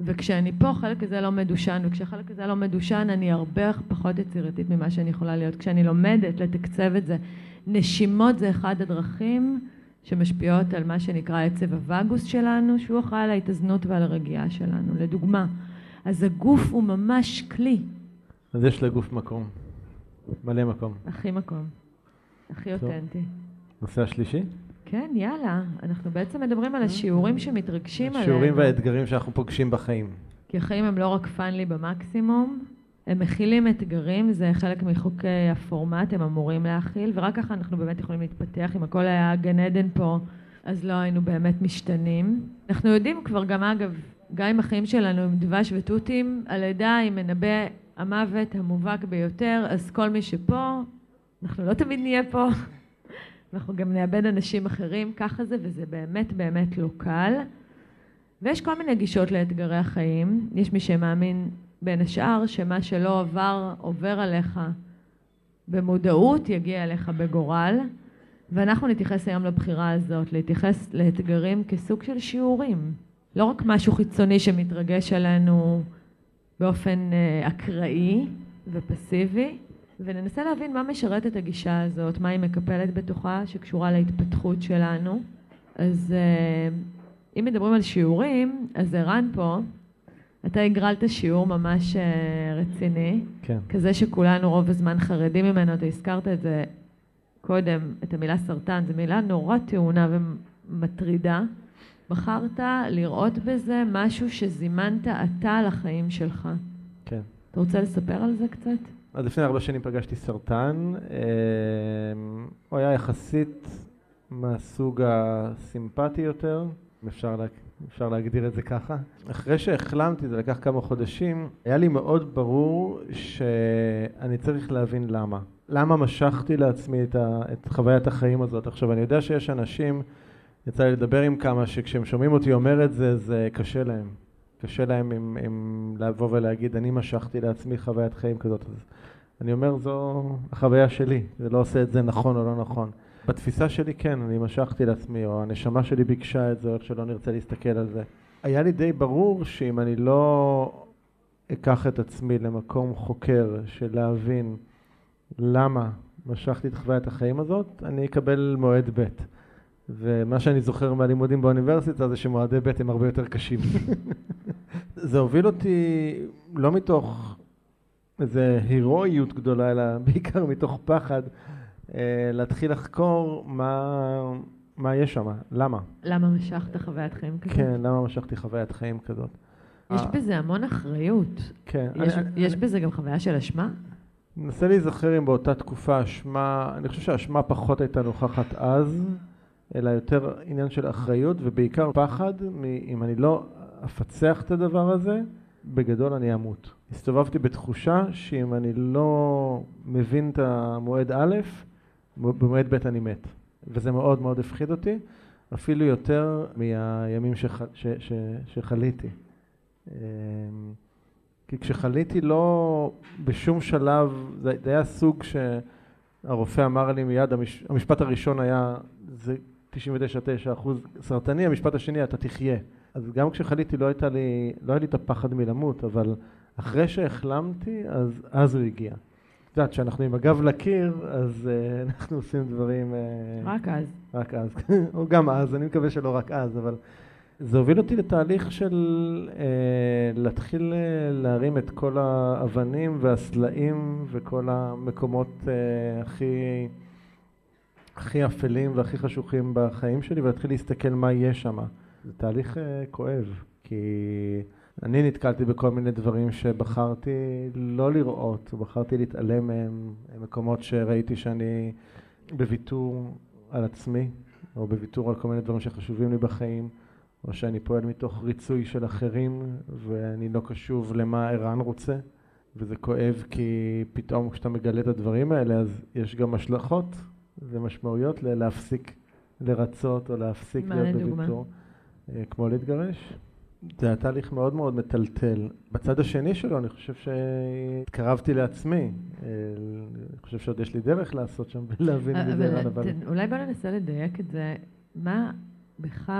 וכשאני פה חלק הזה לא מדושן, וכשהחלק הזה לא מדושן אני הרבה פחות יצירתית ממה שאני יכולה להיות. כשאני לומדת לתקצב את זה, נשימות זה אחד הדרכים שמשפיעות על מה שנקרא עצב הווגוס שלנו, שהוא אחראי על ההתאזנות ועל הרגיעה שלנו. לדוגמה, אז הגוף הוא ממש כלי. אז יש לגוף מקום. מלא מקום. הכי מקום. הכי טוב. אותנטי. נושא השלישי? כן, יאללה. אנחנו בעצם מדברים על השיעורים שמתרגשים עלינו. שיעורים והאתגרים שאנחנו פוגשים בחיים. כי החיים הם לא רק פאנלי במקסימום, הם מכילים אתגרים, זה חלק מחוקי הפורמט, הם אמורים להכיל, ורק ככה אנחנו באמת יכולים להתפתח. אם הכל היה גן עדן פה, אז לא היינו באמת משתנים. אנחנו יודעים כבר גם, אגב, גם אם החיים שלנו הם דבש ותותים, הלידה היא מנבא המוות המובהק ביותר, אז כל מי שפה, אנחנו לא תמיד נהיה פה, (laughs) אנחנו גם נאבד אנשים אחרים, ככה זה, וזה באמת באמת לא קל. ויש כל מיני גישות לאתגרי החיים. יש מי שמאמין בין השאר שמה שלא עבר עובר עליך במודעות, יגיע אליך בגורל. ואנחנו נתייחס היום לבחירה הזאת, להתייחס לאתגרים כסוג של שיעורים. לא רק משהו חיצוני שמתרגש עלינו באופן אה, אקראי ופסיבי, וננסה להבין מה משרת את הגישה הזאת, מה היא מקפלת בתוכה, שקשורה להתפתחות שלנו. אז אה, אם מדברים על שיעורים, אז ערן פה, אתה הגרלת שיעור ממש אה, רציני, כן. כזה שכולנו רוב הזמן חרדים ממנו, אתה הזכרת את זה קודם, את המילה סרטן, זו מילה נורא טעונה ומטרידה. בחרת לראות בזה משהו שזימנת אתה לחיים שלך. כן. אתה רוצה לספר על זה קצת? אז לפני ארבע שנים פגשתי סרטן. אה, הוא היה יחסית מהסוג הסימפטי יותר, אם אפשר, אפשר להגדיר את זה ככה. אחרי שהחלמתי, זה לקח כמה חודשים, היה לי מאוד ברור שאני צריך להבין למה. למה משכתי לעצמי את, ה, את חוויית החיים הזאת. עכשיו, אני יודע שיש אנשים, יצא לי לדבר עם כמה, שכשהם שומעים אותי אומר את זה, זה קשה להם. קשה להם עם, עם לבוא ולהגיד, אני משכתי לעצמי חוויית חיים כזאת. אז אני אומר, זו החוויה שלי, זה לא עושה את זה נכון או לא נכון. בתפיסה שלי כן, אני משכתי לעצמי, או הנשמה שלי ביקשה את זה, או איך שלא נרצה להסתכל על זה. היה לי די ברור שאם אני לא אקח את עצמי למקום חוקר של להבין למה משכתי את חוויית החיים הזאת, אני אקבל מועד ב'. ומה שאני זוכר מהלימודים באוניברסיטה זה שמועדי ב' הם הרבה יותר קשים. (laughs) זה הוביל אותי לא מתוך איזה הירואיות גדולה, אלא בעיקר מתוך פחד להתחיל לחקור מה, מה יש שם, למה. למה משכת חוויית חיים כזאת? כן, למה משכתי חוויית חיים כזאת. יש אה, בזה המון אחריות. כן. יש, אני- יש אני- בזה גם חוויה של אשמה? מנסה להיזכר אם באותה תקופה אשמה, אני חושב שהאשמה פחות הייתה נוכחת אז, אלא יותר עניין של אחריות ובעיקר פחד, מ- אם אני לא אפצח את הדבר הזה, בגדול אני אמות. הסתובבתי בתחושה שאם אני לא מבין את המועד א', במועד ב' אני מת. וזה מאוד מאוד הפחיד אותי, אפילו יותר מהימים שח, ש, ש, שחליתי. אמ, כי כשחליתי לא בשום שלב, זה, זה היה סוג שהרופא אמר לי מיד, המש, המשפט הראשון היה, זה 99.9 אחוז סרטני, המשפט השני, אתה תחיה. אז גם כשחליתי לא, הייתה לי, לא היה לי את הפחד מלמות, אבל אחרי שהחלמתי, אז, אז הוא הגיע. את יודעת, כשאנחנו עם הגב לקיר, אז uh, (laughs) אנחנו עושים דברים... Uh, רק אז. רק אז, (laughs) או גם אז, אני מקווה שלא רק אז, אבל זה הוביל אותי לתהליך של אה, להתחיל אה, להרים את כל האבנים והסלעים וכל המקומות אה, הכי, הכי אפלים והכי חשוכים בחיים שלי ולהתחיל להסתכל מה יש שם. זה תהליך אה, כואב, כי אני נתקלתי בכל מיני דברים שבחרתי לא לראות, בחרתי להתעלם מהם, מקומות שראיתי שאני בוויתור על עצמי, או בוויתור על כל מיני דברים שחשובים לי בחיים. או שאני פועל מתוך ריצוי של אחרים ואני לא קשוב למה ערן רוצה וזה כואב כי פתאום כשאתה מגלה את הדברים האלה אז יש גם השלכות ומשמעויות להפסיק לרצות או להפסיק להיות בוויתור. אה, כמו להתגרש. זה היה תהליך מאוד מאוד מטלטל. בצד השני שלו אני חושב שהתקרבתי לעצמי. אה, אני חושב שעוד יש לי דרך לעשות שם ולהבין את זה, אבל... אולי בוא ננסה לדייק את זה. מה בך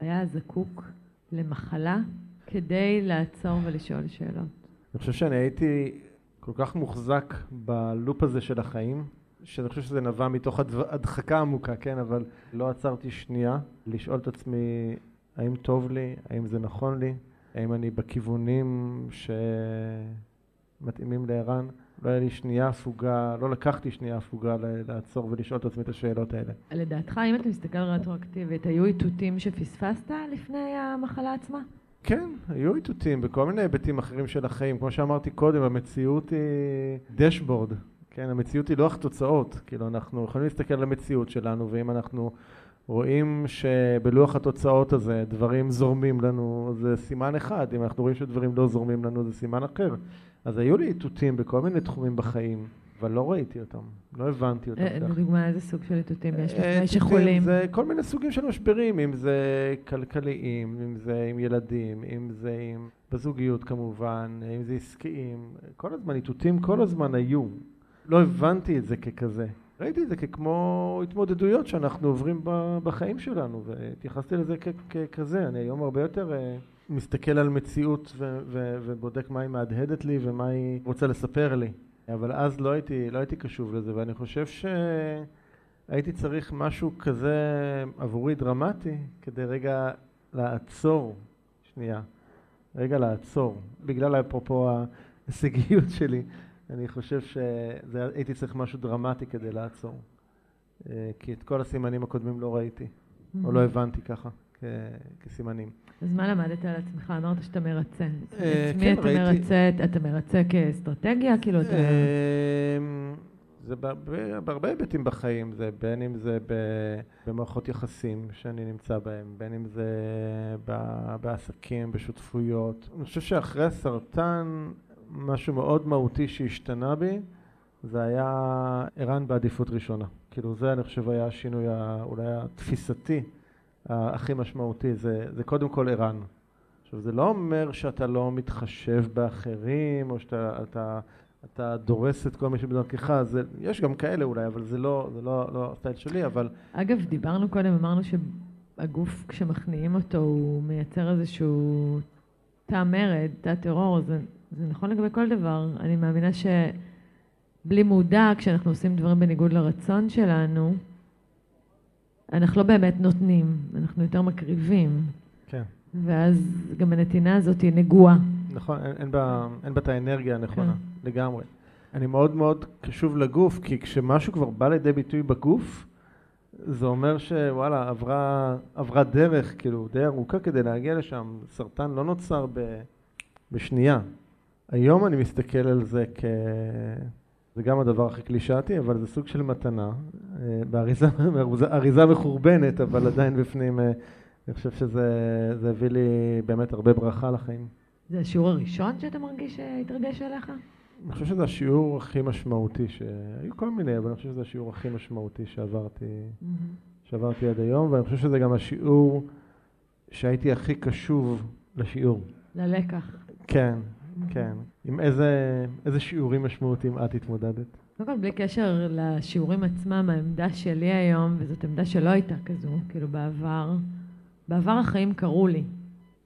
היה זקוק למחלה כדי לעצור ולשאול שאלות? אני חושב שאני הייתי כל כך מוחזק בלופ הזה של החיים, שאני חושב שזה נבע מתוך הדחקה עמוקה, כן? אבל לא עצרתי שנייה לשאול את עצמי האם טוב לי, האם זה נכון לי, האם אני בכיוונים שמתאימים לערן. לא היה לי שנייה הפוגה, לא לקחתי שנייה הפוגה לעצור ולשאול את עצמי את השאלות האלה. לדעתך, אם אתה מסתכל רטרואקטיבית, היו איתותים שפספסת לפני המחלה עצמה? כן, היו איתותים בכל מיני היבטים אחרים של החיים. כמו שאמרתי קודם, המציאות היא דשבורד. כן, המציאות היא לוח תוצאות. כאילו, אנחנו יכולים להסתכל על המציאות שלנו, ואם אנחנו רואים שבלוח התוצאות הזה דברים זורמים לנו, זה סימן אחד. אם אנחנו רואים שדברים לא זורמים לנו, זה סימן אחר. אז היו לי איתותים בכל מיני תחומים בחיים, אבל לא ראיתי אותם, לא הבנתי אותם. אה, לדוגמה, איזה סוג של איתותים יש לפני אה, שחולים? זה כל מיני סוגים של משברים, אם זה כלכליים, אם זה עם ילדים, אם זה עם בזוגיות כמובן, אם זה עסקיים, כל הזמן איתותים כל הזמן היו. לא הבנתי את זה ככזה. ראיתי את זה ככמו התמודדויות שאנחנו עוברים בחיים שלנו, והתייחסתי לזה ככזה. אני היום הרבה יותר... אה, מסתכל על מציאות ובודק מה היא מהדהדת לי ומה היא רוצה לספר לי. אבל אז לא הייתי, לא הייתי קשוב לזה, ואני חושב שהייתי צריך משהו כזה עבורי דרמטי, כדי רגע לעצור, שנייה, רגע לעצור. בגלל אפרופו ההישגיות שלי, אני חושב שהייתי צריך משהו דרמטי כדי לעצור. אה, כי את כל הסימנים הקודמים לא ראיתי, mm-hmm. או לא הבנתי ככה. כסימנים. אז מה למדת על עצמך? אמרת שאתה מרצה. אה, את מי כן, אתה מרצה? אתה מרצה כאסטרטגיה? כאילו אתה... אמ, זה בהרבה היבטים בחיים, זה בין אם זה במערכות יחסים שאני נמצא בהם, בין אם זה בעסקים, בשותפויות. אני חושב שאחרי הסרטן, משהו מאוד מהותי שהשתנה בי, זה היה ערן בעדיפות ראשונה. כאילו זה אני חושב היה השינוי אולי התפיסתי הכי משמעותי, זה, זה קודם כל ערן. עכשיו, זה לא אומר שאתה לא מתחשב באחרים, או שאתה אתה, אתה דורס את כל מי שבדרכך, זה, יש גם כאלה אולי, אבל זה לא, זה לא, לא הסטייל שלי, אבל... אגב, דיברנו קודם, אמרנו שהגוף, כשמכניעים אותו, הוא מייצר איזשהו תא מרד, תא טרור, זה, זה נכון לגבי כל דבר. אני מאמינה שבלי מודע, כשאנחנו עושים דברים בניגוד לרצון שלנו, אנחנו לא באמת נותנים, אנחנו יותר מקריבים. כן. ואז גם הנתינה הזאת היא נגועה. נכון, אין, אין, בה, אין בה את האנרגיה הנכונה, כן. לגמרי. אני מאוד מאוד קשוב לגוף, כי כשמשהו כבר בא לידי ביטוי בגוף, זה אומר שוואלה, עברה, עברה דרך, כאילו, די ארוכה כדי להגיע לשם. סרטן לא נוצר ב, בשנייה. היום אני מסתכל על זה כ... זה גם הדבר הכי קלישאתי, אבל זה סוג של מתנה. אה, באריזה אריזה מחורבנת, אבל עדיין בפנים, אה, אני חושב שזה הביא לי באמת הרבה ברכה לחיים. זה השיעור הראשון שאתה מרגיש שהתרגש עליך? אני חושב שזה השיעור הכי משמעותי, שהיו כל מיני, אבל אני חושב שזה השיעור הכי משמעותי שעברתי, mm-hmm. שעברתי עד היום, ואני חושב שזה גם השיעור שהייתי הכי קשוב לשיעור. ללקח. כן, כן. עם איזה, איזה שיעורים משמעותיים את התמודדת? קודם כל, בלי קשר לשיעורים עצמם, העמדה שלי היום, וזאת עמדה שלא הייתה כזו, כאילו בעבר, בעבר החיים קרו לי.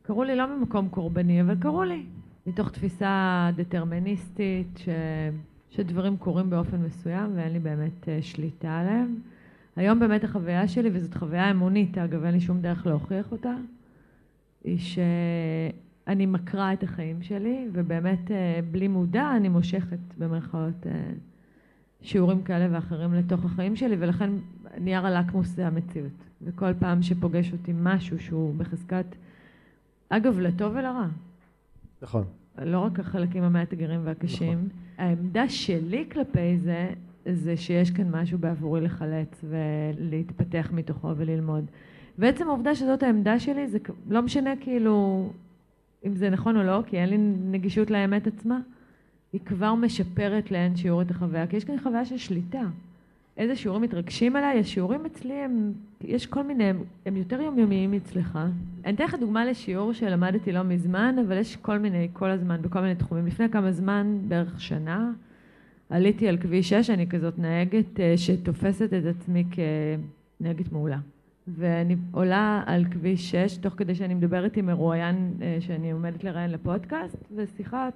קרו לי לא ממקום קורבני, אבל קרו לי. מתוך תפיסה דטרמיניסטית, ש... שדברים קורים באופן מסוים ואין לי באמת uh, שליטה עליהם. היום באמת החוויה שלי, וזאת חוויה אמונית, אגב, אין לי שום דרך להוכיח אותה, היא שאני מקרה את החיים שלי, ובאמת אה, בלי מודע אני מושכת במרכאות אה, שיעורים כאלה ואחרים לתוך החיים שלי, ולכן נייר הלקמוס זה המציאות. וכל פעם שפוגש אותי משהו שהוא בחזקת, אגב, לטוב ולרע. נכון. לא רק החלקים המאתגרים והקשים. נכון. העמדה שלי כלפי זה, זה שיש כאן משהו בעבורי לחלץ ולהתפתח מתוכו וללמוד. ועצם העובדה שזאת העמדה שלי, זה לא משנה כאילו אם זה נכון או לא, כי אין לי נגישות לאמת עצמה, היא כבר משפרת לאין שיעור את החוויה, כי יש כאן חוויה של שליטה. איזה שיעורים מתרגשים עליי? השיעורים אצלי הם, יש כל מיני, הם, הם יותר יומיומיים אצלך. אני אתן לך דוגמה לשיעור שלמדתי לא מזמן, אבל יש כל מיני, כל הזמן, בכל מיני תחומים. לפני כמה זמן, בערך שנה, עליתי על כביש 6, אני כזאת נהגת אה, שתופסת את עצמי כנהגת מעולה. ואני עולה על כביש 6, תוך כדי שאני מדברת עם מרואיין אה, שאני עומדת לראיין לפודקאסט, ושיחה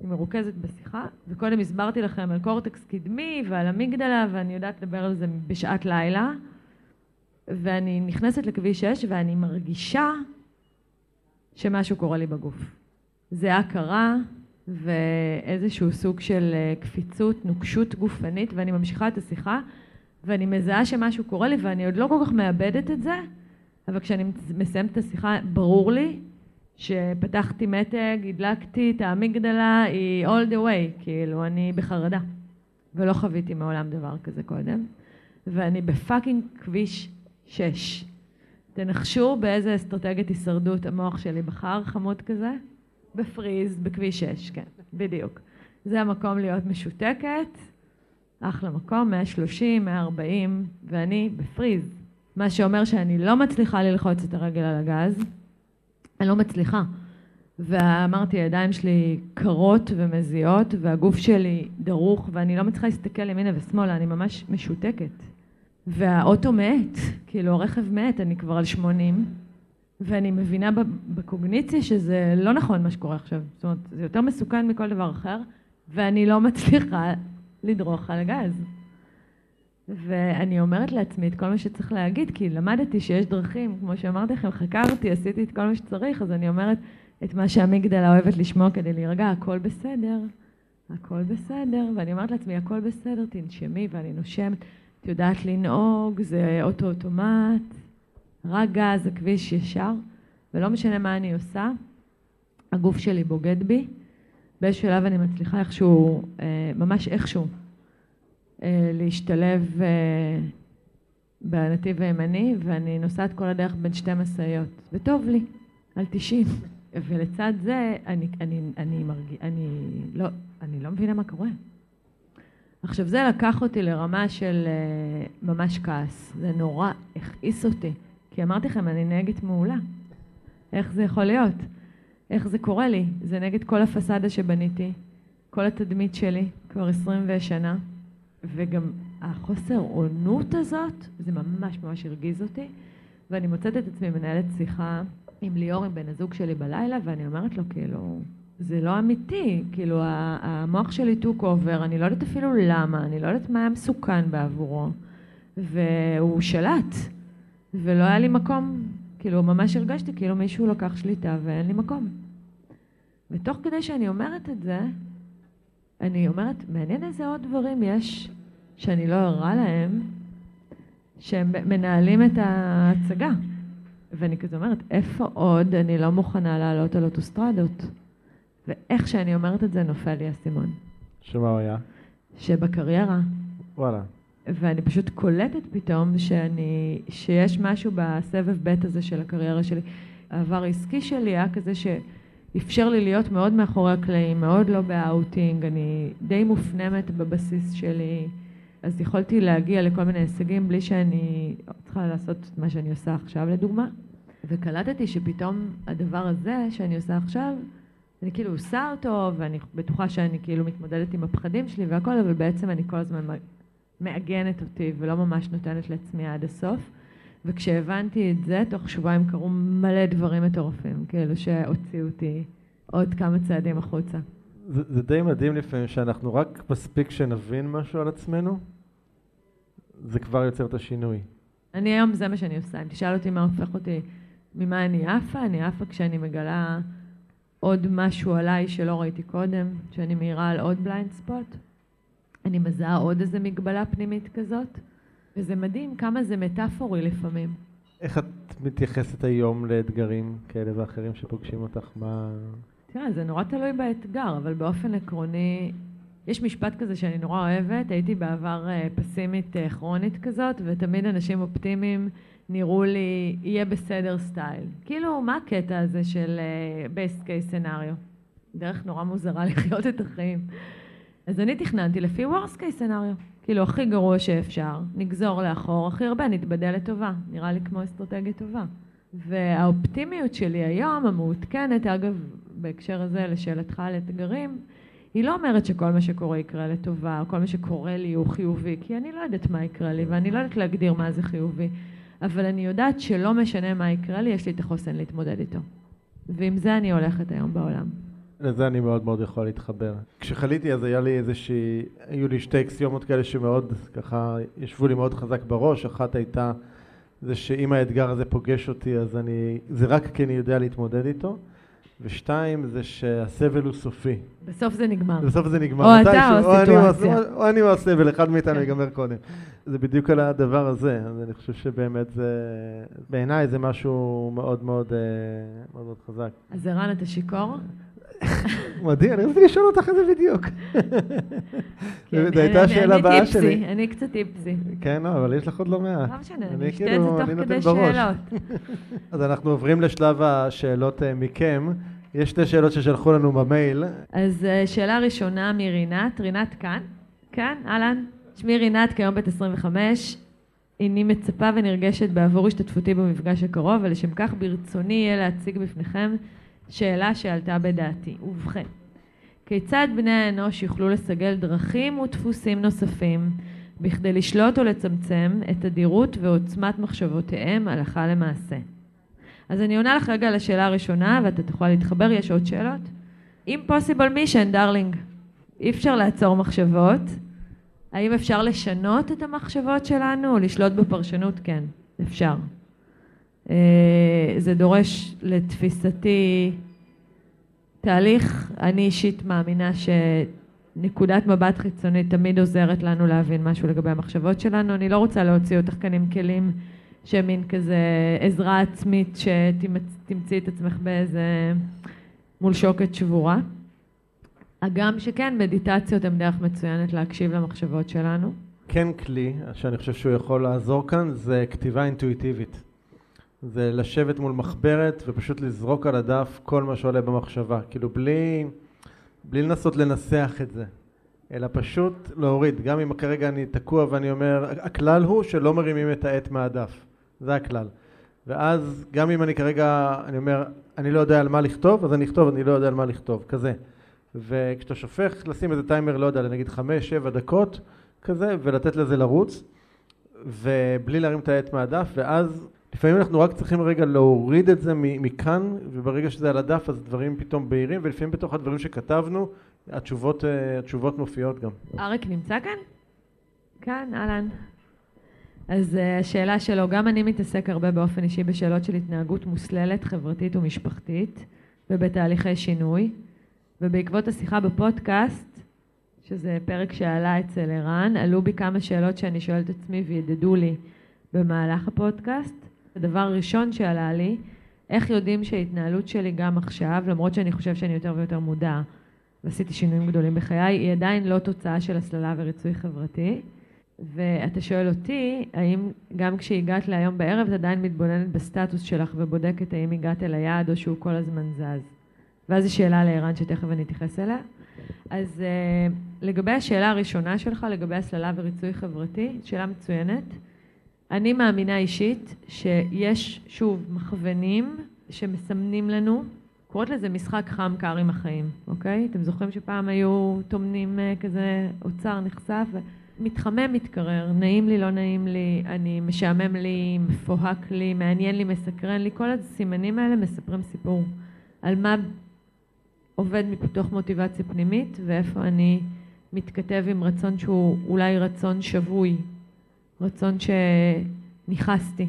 אני מרוכזת בשיחה, וקודם הסברתי לכם על קורטקס קדמי ועל אמיגדלה, ואני יודעת לדבר על זה בשעת לילה, ואני נכנסת לכביש 6 ואני מרגישה שמשהו קורה לי בגוף. זה הכרה ואיזשהו סוג של אה, קפיצות, נוקשות גופנית, ואני ממשיכה את השיחה, ואני מזהה שמשהו קורה לי, ואני עוד לא כל כך מאבדת את זה, אבל כשאני מסיימת את השיחה, ברור לי שפתחתי מתג, הדלקתי את האמיגדלה, היא all the way, כאילו, אני בחרדה. ולא חוויתי מעולם דבר כזה קודם. ואני בפאקינג כביש 6. תנחשו באיזה אסטרטגיית הישרדות המוח שלי בחר, חמוד כזה? בפריז, בכביש 6, כן, בדיוק. זה המקום להיות משותקת, אחלה מקום, 130, 140, ואני בפריז. מה שאומר שאני לא מצליחה ללחוץ את הרגל על הגז, אני לא מצליחה. ואמרתי, הידיים שלי קרות ומזיעות, והגוף שלי דרוך, ואני לא מצליחה להסתכל ימינה ושמאלה, אני ממש משותקת. והאוטו מת, כאילו הרכב מת, אני כבר על 80, ואני מבינה בקוגניציה שזה לא נכון מה שקורה עכשיו. זאת אומרת, זה יותר מסוכן מכל דבר אחר, ואני לא מצליחה לדרוך על הגז. ואני אומרת לעצמי את כל מה שצריך להגיד, כי למדתי שיש דרכים, כמו שאמרתי לכם, חקרתי, עשיתי את כל מה שצריך, אז אני אומרת את מה שהמגדלה אוהבת לשמוע כדי להירגע, הכל בסדר, הכל בסדר, ואני אומרת לעצמי, הכל בסדר, תנשמי, ואני נושמת, את יודעת לנהוג, זה אוטו אוטומט, רק גז, הכביש ישר, ולא משנה מה אני עושה, הגוף שלי בוגד בי, באיזשהו שלב אני מצליחה איכשהו, אה, ממש איכשהו, אה, להשתלב אה, בנתיב הימני, ואני נוסעת כל הדרך בין שתי משאיות, וטוב לי, על 90. (laughs) ולצד זה, אני, אני, אני, מרג... אני, לא, אני לא מבינה מה קורה. עכשיו, זה לקח אותי לרמה של ממש כעס. זה נורא הכעיס אותי. כי אמרתי לכם, אני נהגת מעולה. איך זה יכול להיות? איך זה קורה לי? זה נגד כל הפסאדה שבניתי, כל התדמית שלי, כבר עשרים ושנה. וגם החוסר אונות הזאת, זה ממש ממש הרגיז אותי, ואני מוצאת את עצמי מנהלת שיחה עם ליאור, עם בן הזוג שלי בלילה, ואני אומרת לו, כאילו, זה לא אמיתי, כאילו, המוח שלי took over, אני לא יודעת אפילו למה, אני לא יודעת מה היה מסוכן בעבורו, והוא שלט, ולא היה לי מקום, כאילו, ממש הרגשתי כאילו מישהו לקח שליטה ואין לי מקום. ותוך כדי שאני אומרת את זה, אני אומרת, מעניין איזה עוד דברים יש שאני לא ערה להם, שהם מנהלים את ההצגה. ואני כזה אומרת, איפה עוד אני לא מוכנה לעלות על אוטוסטרדות? ואיך שאני אומרת את זה, נופל לי האסימון. שמה הוא היה? שבקריירה. וואלה. ואני פשוט קולטת פתאום שאני, שיש משהו בסבב ב' הזה של הקריירה שלי. העבר העסקי שלי היה כזה ש... אפשר לי להיות מאוד מאחורי הקלעים, מאוד לא באאוטינג, אני די מופנמת בבסיס שלי, אז יכולתי להגיע לכל מיני הישגים בלי שאני צריכה לעשות את מה שאני עושה עכשיו לדוגמה. וקלטתי שפתאום הדבר הזה שאני עושה עכשיו, אני כאילו עושה אותו, ואני בטוחה שאני כאילו מתמודדת עם הפחדים שלי והכל, אבל בעצם אני כל הזמן מעגנת אותי ולא ממש נותנת לעצמי עד הסוף. וכשהבנתי את זה, תוך שבועיים קרו מלא דברים מטורפים, כאילו שהוציאו אותי עוד כמה צעדים החוצה. זה, זה די מדהים לפעמים שאנחנו רק מספיק שנבין משהו על עצמנו, זה כבר יוצר את השינוי. אני היום, זה מה שאני עושה. אם תשאל אותי מה הופך אותי ממה אני עפה? אני עפה כשאני מגלה עוד משהו עליי שלא ראיתי קודם, שאני מאירה על עוד בליינד ספוט. אני מזהה עוד איזה מגבלה פנימית כזאת, וזה מדהים כמה זה מטאפורי לפעמים. איך את מתייחסת היום לאתגרים כאלה ואחרים שפוגשים אותך? מה... תראה, זה נורא תלוי באתגר, אבל באופן עקרוני, יש משפט כזה שאני נורא אוהבת, הייתי בעבר אה, פסימית אה, כרונית כזאת, ותמיד אנשים אופטימיים נראו לי, יהיה בסדר סטייל. כאילו, מה הקטע הזה של uh, best case scenario? דרך נורא מוזרה (laughs) לחיות את החיים. אז אני תכננתי לפי worst case scenario. כאילו, הכי גרוע שאפשר, נגזור לאחור, הכי הרבה נתבדה לטובה. נראה לי כמו אסטרטגיה טובה. והאופטימיות שלי היום, המעודכנת, אגב, בהקשר הזה, לשאלתך על אתגרים, היא לא אומרת שכל מה שקורה יקרה לטובה, או כל מה שקורה לי הוא חיובי, כי אני לא יודעת מה יקרה לי, ואני לא יודעת להגדיר מה זה חיובי. אבל אני יודעת שלא משנה מה יקרה לי, יש לי את החוסן להתמודד איתו. ועם זה אני הולכת היום בעולם. לזה אני מאוד מאוד יכול להתחבר. כשחליתי אז היה לי איזושהי, היו לי שתי אקסיומות כאלה שמאוד ככה ישבו לי מאוד חזק בראש, אחת הייתה זה שאם האתגר הזה פוגש אותי אז אני, זה רק כי אני יודע להתמודד איתו, ושתיים זה שהסבל הוא סופי. בסוף זה נגמר. בסוף זה נגמר. או אתה או הסיטואציה. או, או אני או הסבל, אחד מאיתנו ייגמר קודם. זה בדיוק על הדבר הזה, אז אני חושב שבאמת זה, בעיניי זה משהו מאוד מאוד, אה, מאוד, מאוד חזק. אז ערן, אתה שיכור? מדהים, אני רציתי לשאול אותך את זה בדיוק. זו הייתה השאלה הבאה שלי. אני טיפסי, אני קצת טיפסי. כן, לא, אבל יש לך עוד לא מעט. לא משנה, אני אשתה את זה תוך כדי שאלות. (laughs) אז אנחנו עוברים לשלב השאלות אה, מכם. יש שתי שאלות ששלחו לנו במייל. אז אה, שאלה ראשונה מרינת, רינת כאן. כאן, אהלן. שמי רינת, כיום בת 25. איני מצפה ונרגשת בעבור השתתפותי במפגש הקרוב, ולשם כך ברצוני יהיה להציג בפניכם שאלה שעלתה בדעתי. ובכן, כיצד בני האנוש יוכלו לסגל דרכים ודפוסים נוספים בכדי לשלוט ולצמצם את תדירות ועוצמת מחשבותיהם הלכה למעשה? אז אני עונה לך רגע על השאלה הראשונה ואתה תוכל להתחבר, יש עוד שאלות? Impossible mission, דארלינג. אי אפשר לעצור מחשבות. האם אפשר לשנות את המחשבות שלנו או לשלוט בפרשנות? כן, אפשר. אה, זה דורש לתפיסתי תהליך, אני אישית מאמינה שנקודת מבט חיצונית תמיד עוזרת לנו להבין משהו לגבי המחשבות שלנו. אני לא רוצה להוציא אותך כאן עם כלים שהם מין כזה עזרה עצמית שתמצאי את עצמך באיזה מול שוקת שבורה. הגם שכן, מדיטציות הן דרך מצוינת להקשיב למחשבות שלנו. כן כלי, שאני חושב שהוא יכול לעזור כאן, זה כתיבה אינטואיטיבית. זה לשבת מול מחברת ופשוט לזרוק על הדף כל מה שעולה במחשבה, כאילו בלי, בלי לנסות לנסח את זה, אלא פשוט להוריד, גם אם כרגע אני תקוע ואני אומר, הכלל הוא שלא מרימים את העט מהדף, זה הכלל. ואז גם אם אני כרגע, אני אומר, אני לא יודע על מה לכתוב, אז אני אכתוב, אני לא יודע על מה לכתוב, כזה. וכשאתה שופך, לשים איזה טיימר, לא יודע, נגיד חמש, שבע דקות, כזה, ולתת לזה לרוץ, ובלי להרים את העט מהדף, ואז לפעמים אנחנו רק צריכים רגע להוריד את זה מכאן, וברגע שזה על הדף אז דברים פתאום בהירים, ולפעמים בתוך הדברים שכתבנו, התשובות, אה, התשובות מופיעות גם. אריק נמצא כאן? כאן, אהלן. אז uh, השאלה שלו, גם אני מתעסק הרבה באופן אישי בשאלות של התנהגות מוסללת, חברתית ומשפחתית, ובתהליכי שינוי. ובעקבות השיחה בפודקאסט, שזה פרק שעלה אצל ערן, עלו בי כמה שאלות שאני שואלת עצמי וידדו לי במהלך הפודקאסט. הדבר הראשון שעלה לי, איך יודעים שההתנהלות שלי גם עכשיו, למרות שאני חושב שאני יותר ויותר מודע ועשיתי שינויים גדולים בחיי, היא עדיין לא תוצאה של הסללה וריצוי חברתי. ואתה שואל אותי, האם גם כשהגעת להיום בערב את עדיין מתבוננת בסטטוס שלך ובודקת האם הגעת אל היעד או שהוא כל הזמן זז? ואז זו שאלה לערן שתכף אני אתייחס אליה. אז uh, לגבי השאלה הראשונה שלך, לגבי הסללה וריצוי חברתי, שאלה מצוינת. אני מאמינה אישית שיש, שוב, מכוונים שמסמנים לנו, קוראת לזה משחק חם קר עם החיים, אוקיי? אתם זוכרים שפעם היו טומנים uh, כזה אוצר נחשף? מתחמם, מתקרר, נעים לי, לא נעים לי, אני משעמם לי, מפוהק לי, מעניין לי, מסקרן לי, כל הסימנים האלה מספרים סיפור על מה עובד מתוך מוטיבציה פנימית ואיפה אני מתכתב עם רצון שהוא אולי רצון שבוי, רצון שניכסתי.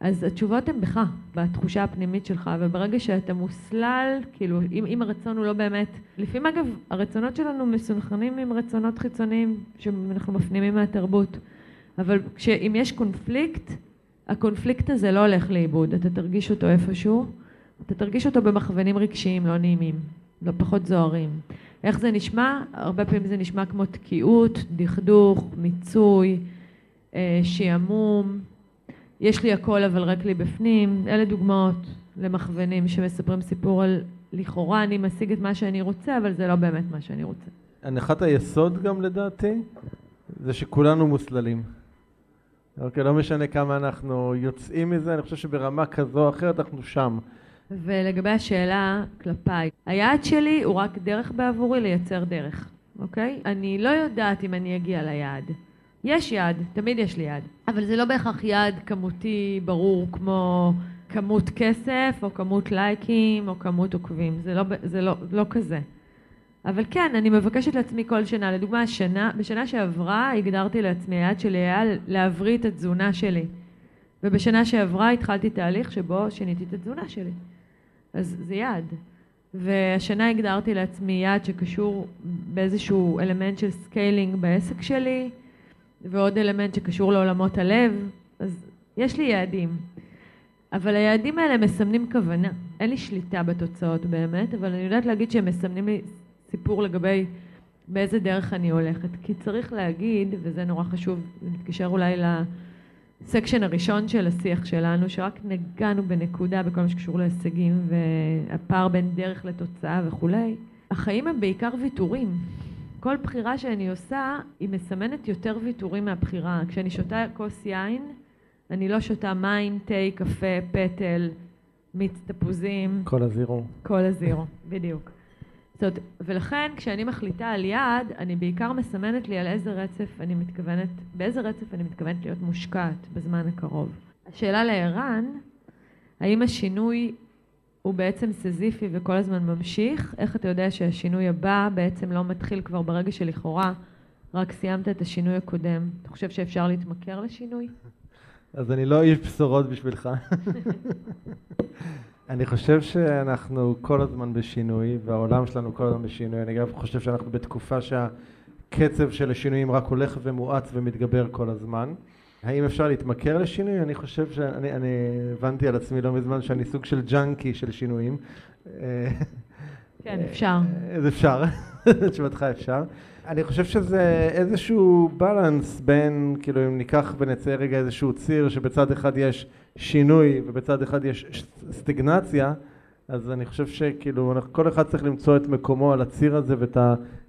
אז התשובות הן בך, בתחושה הפנימית שלך, וברגע שאתה מוסלל, כאילו, אם, אם הרצון הוא לא באמת... לפעמים אגב, הרצונות שלנו מסונכרנים עם רצונות חיצוניים שאנחנו מפנימים מהתרבות, אבל אם יש קונפליקט, הקונפליקט הזה לא הולך לאיבוד, אתה תרגיש אותו איפשהו, אתה תרגיש אותו במכוונים רגשיים לא נעימים, לא פחות זוהרים. איך זה נשמע? הרבה פעמים זה נשמע כמו תקיעות, דכדוך, מיצוי, שעמום. יש לי הכל אבל רק לי בפנים, אלה דוגמאות למכוונים שמספרים סיפור על לכאורה אני משיג את מה שאני רוצה, אבל זה לא באמת מה שאני רוצה. הנחת היסוד גם לדעתי, זה שכולנו מוסללים. אוקיי, לא משנה כמה אנחנו יוצאים מזה, אני חושב שברמה כזו או אחרת אנחנו שם. ולגבי השאלה כלפיי, היעד שלי הוא רק דרך בעבורי לייצר דרך, אוקיי? אני לא יודעת אם אני אגיע ליעד. יש יעד, תמיד יש לי יעד, אבל זה לא בהכרח יעד כמותי ברור כמו כמות כסף או כמות לייקים או כמות עוקבים, זה לא, זה לא, לא כזה. אבל כן, אני מבקשת לעצמי כל שנה, לדוגמה, השנה, בשנה שעברה הגדרתי לעצמי, היעד שלי היה להבריא את התזונה שלי. ובשנה שעברה התחלתי תהליך שבו שיניתי את התזונה שלי. אז זה יעד. והשנה הגדרתי לעצמי יעד שקשור באיזשהו אלמנט של scaling בעסק שלי, ועוד אלמנט שקשור לעולמות הלב, אז יש לי יעדים. אבל היעדים האלה מסמנים כוונה. אין לי שליטה בתוצאות באמת, אבל אני יודעת להגיד שהם מסמנים לי סיפור לגבי באיזה דרך אני הולכת. כי צריך להגיד, וזה נורא חשוב, זה מתקשר אולי לסקשן הראשון של השיח שלנו, שרק נגענו בנקודה בכל מה שקשור להישגים והפער בין דרך לתוצאה וכולי. החיים הם בעיקר ויתורים. כל בחירה שאני עושה, היא מסמנת יותר ויתורים מהבחירה. כשאני שותה כוס יין, אני לא שותה מים, תה, קפה, פטל, מיץ תפוזים. כל הזירו. כל הזירו, בדיוק. זאת אומרת, ולכן כשאני מחליטה על יעד, אני בעיקר מסמנת לי על איזה רצף אני מתכוונת, באיזה רצף אני מתכוונת להיות מושקעת בזמן הקרוב. השאלה לערן, האם השינוי הוא בעצם סזיפי וכל הזמן ממשיך? איך אתה יודע שהשינוי הבא בעצם לא מתחיל כבר ברגע שלכאורה רק סיימת את השינוי הקודם? אתה חושב שאפשר להתמכר לשינוי? אז אני לא איש בשורות בשבילך. (laughs) אני חושב שאנחנו כל הזמן בשינוי, והעולם שלנו כל הזמן בשינוי. אני גם חושב שאנחנו בתקופה שהקצב של השינויים רק הולך ומואץ ומתגבר כל הזמן. האם אפשר להתמכר לשינוי? אני חושב שאני אני הבנתי על עצמי לא מזמן שאני סוג של ג'אנקי של שינויים. (laughs) כן, אפשר. אז אפשר, (laughs) תשובתך אפשר. אני חושב שזה איזשהו בלנס בין, כאילו אם ניקח ונצא רגע איזשהו ציר שבצד אחד יש שינוי ובצד אחד יש סטגנציה, אז אני חושב שכאילו כל אחד צריך למצוא את מקומו על הציר הזה ואת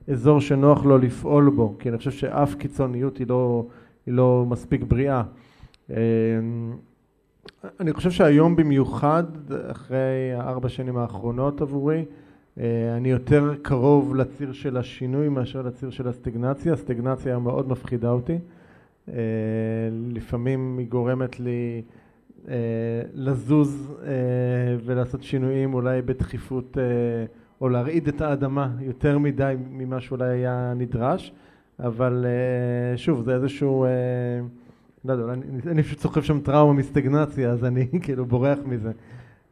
האזור שנוח לו לפעול בו, כי אני חושב שאף קיצוניות היא לא, היא לא מספיק בריאה. אמ, אני חושב שהיום במיוחד, אחרי הארבע שנים האחרונות עבורי, אה, אני יותר קרוב לציר של השינוי מאשר לציר של הסטגנציה, הסטגנציה מאוד מפחידה אותי, אה, לפעמים היא גורמת לי אה, לזוז ולעשות שינויים אולי בדחיפות או להרעיד את האדמה יותר מדי ממה שאולי היה נדרש, אבל שוב זה איזשהו, לא יודע, אני, אני פשוט סוחב שם טראומה מסטגנציה אז אני (laughs) כאילו בורח מזה.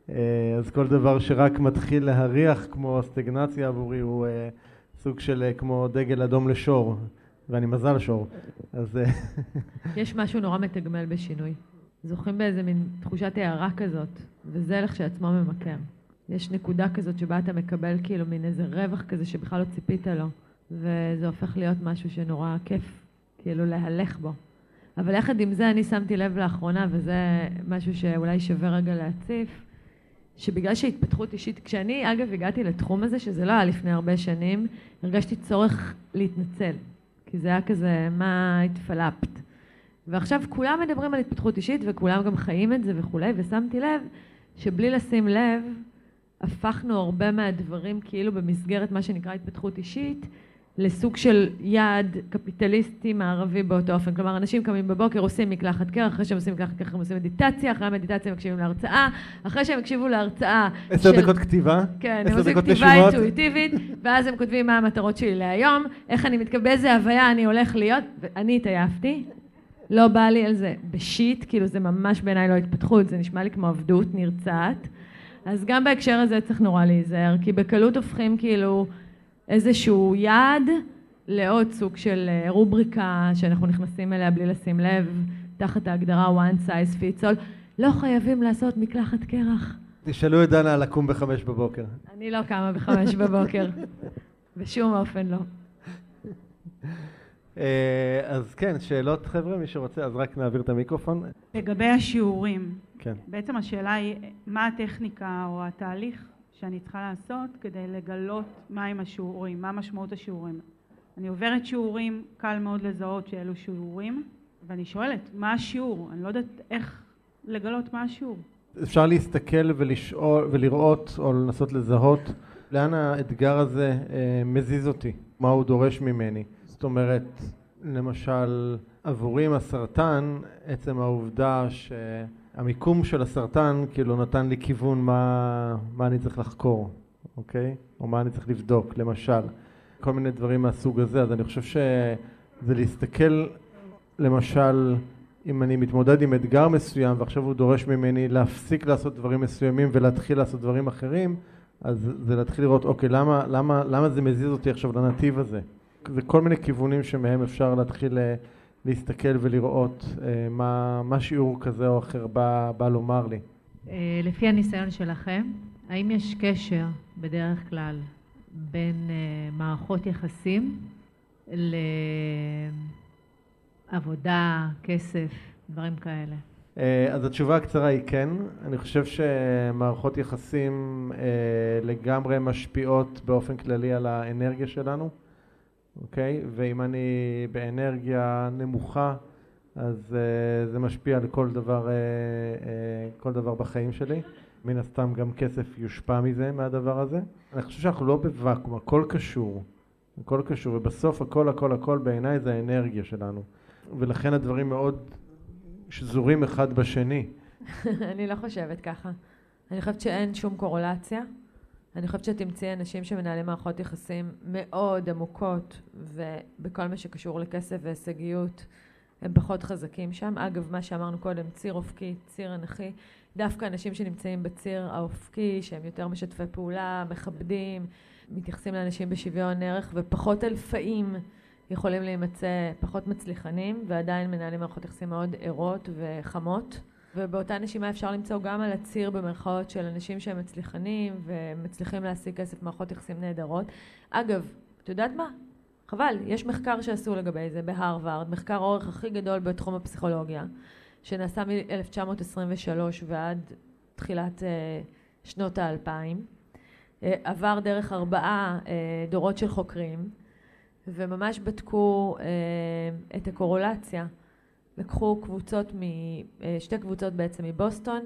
אה, אז כל דבר שרק מתחיל להריח כמו הסטגנציה עבורי הוא אה, סוג של אה, כמו דגל אדום לשור, ואני מזל שור. אז... (laughs) יש משהו נורא מתגמל בשינוי. זוכים באיזה מין תחושת הערה כזאת, וזה לכשעצמו ממכר. יש נקודה כזאת שבה אתה מקבל כאילו מין איזה רווח כזה שבכלל לא ציפית לו, וזה הופך להיות משהו שנורא כיף, כאילו להלך בו. אבל יחד עם זה אני שמתי לב לאחרונה, וזה משהו שאולי שווה רגע להציף, שבגלל שהתפתחות אישית, כשאני אגב הגעתי לתחום הזה, שזה לא היה לפני הרבה שנים, הרגשתי צורך להתנצל. כי זה היה כזה, מה התפלפת? ועכשיו כולם מדברים על התפתחות אישית וכולם גם חיים את זה וכולי, ושמתי לב שבלי לשים לב, הפכנו הרבה מהדברים כאילו במסגרת מה שנקרא התפתחות אישית, לסוג של יעד קפיטליסטי מערבי באותו אופן. כלומר, אנשים קמים בבוקר, עושים מקלחת קרח, אחרי שהם עושים מקלחת קרח הם עושים מדיטציה, אחרי המדיטציה הם מקשיבים להרצאה, אחרי שהם הקשיבו להרצאה... עשר של... דקות כתיבה, כן, הם עושים כתיבה אינטואיטיבית, ואז הם כותבים מה המטרות שלי להיום, איך אני מתכוון, באיזה הוויה אני הולך להיות, ואני התעייפתי. לא בא לי על זה בשיט, כאילו זה ממש בעיניי לא התפתחות, זה נשמע לי כמו עבדות נרצעת. אז גם בהקשר הזה צריך נורא להיזהר, כי בקלות הופכים כאילו איזשהו יעד לעוד סוג של אה, רובריקה שאנחנו נכנסים אליה בלי לשים לב, תחת ההגדרה one size fits all. לא חייבים לעשות מקלחת קרח. תשאלו את דנה לקום בחמש בבוקר. אני לא קמה בחמש בבוקר. (laughs) בשום אופן לא. אה, אז כן, שאלות חבר'ה, מי שרוצה, אז רק נעביר את המיקרופון. לגבי השיעורים, כן. בעצם השאלה היא מה הטכניקה או התהליך שאני צריכה לעשות כדי לגלות מהם השיעורים, מה משמעות השיעורים. אני עוברת שיעורים, קל מאוד לזהות שאלו שיעורים, ואני שואלת, מה השיעור? אני לא יודעת איך לגלות מה השיעור. אפשר להסתכל ולשאול, ולראות או לנסות לזהות לאן האתגר הזה אה, מזיז אותי, מה הוא דורש ממני. זאת אומרת, למשל, עבורי עם הסרטן, עצם העובדה שהמיקום של הסרטן כאילו נתן לי כיוון מה, מה אני צריך לחקור, אוקיי? או מה אני צריך לבדוק, למשל. כל מיני דברים מהסוג הזה, אז אני חושב שזה להסתכל, למשל, אם אני מתמודד עם אתגר מסוים ועכשיו הוא דורש ממני להפסיק לעשות דברים מסוימים ולהתחיל לעשות דברים אחרים, אז זה להתחיל לראות, אוקיי, למה, למה, למה זה מזיז אותי עכשיו לנתיב הזה? זה כל מיני כיוונים שמהם אפשר להתחיל אה, להסתכל ולראות אה, מה, מה שיעור כזה או אחר בא, בא לומר לי. אה, לפי הניסיון שלכם, האם יש קשר בדרך כלל בין מערכות יחסים לעבודה, כסף, דברים כאלה? אז התשובה הקצרה היא כן. אני חושב שמערכות יחסים לגמרי משפיעות באופן כללי על האנרגיה שלנו. אוקיי? ואם אני באנרגיה נמוכה, אז uh, זה משפיע על כל דבר, uh, uh, כל דבר בחיים שלי. מן הסתם גם כסף יושפע מזה, מהדבר הזה. אני חושב שאנחנו לא בוואקום, הכל קשור. הכל קשור, ובסוף הכל הכל הכל בעיניי זה האנרגיה שלנו. ולכן הדברים מאוד שזורים אחד בשני. (laughs) אני לא חושבת ככה. אני חושבת שאין שום קורולציה. אני חושבת שתמצאי אנשים שמנהלים מערכות יחסים מאוד עמוקות ובכל מה שקשור לכסף והישגיות הם פחות חזקים שם. אגב, מה שאמרנו קודם, ציר אופקי, ציר אנכי, דווקא אנשים שנמצאים בציר האופקי, שהם יותר משתפי פעולה, מכבדים, מתייחסים לאנשים בשוויון ערך ופחות אלפאים יכולים להימצא פחות מצליחנים ועדיין מנהלים מערכות יחסים מאוד ערות וחמות. ובאותה נשימה אפשר למצוא גם על הציר במרכאות של אנשים שהם מצליחנים ומצליחים להשיג כסף מערכות יחסים נהדרות. אגב, את יודעת מה? חבל, יש מחקר שעשו לגבי זה בהרווארד, מחקר האורך הכי גדול בתחום הפסיכולוגיה, שנעשה מ-1923 ועד תחילת uh, שנות האלפיים, uh, עבר דרך ארבעה uh, דורות של חוקרים, וממש בדקו uh, את הקורולציה לקחו קבוצות, מ, אה, שתי קבוצות בעצם מבוסטון,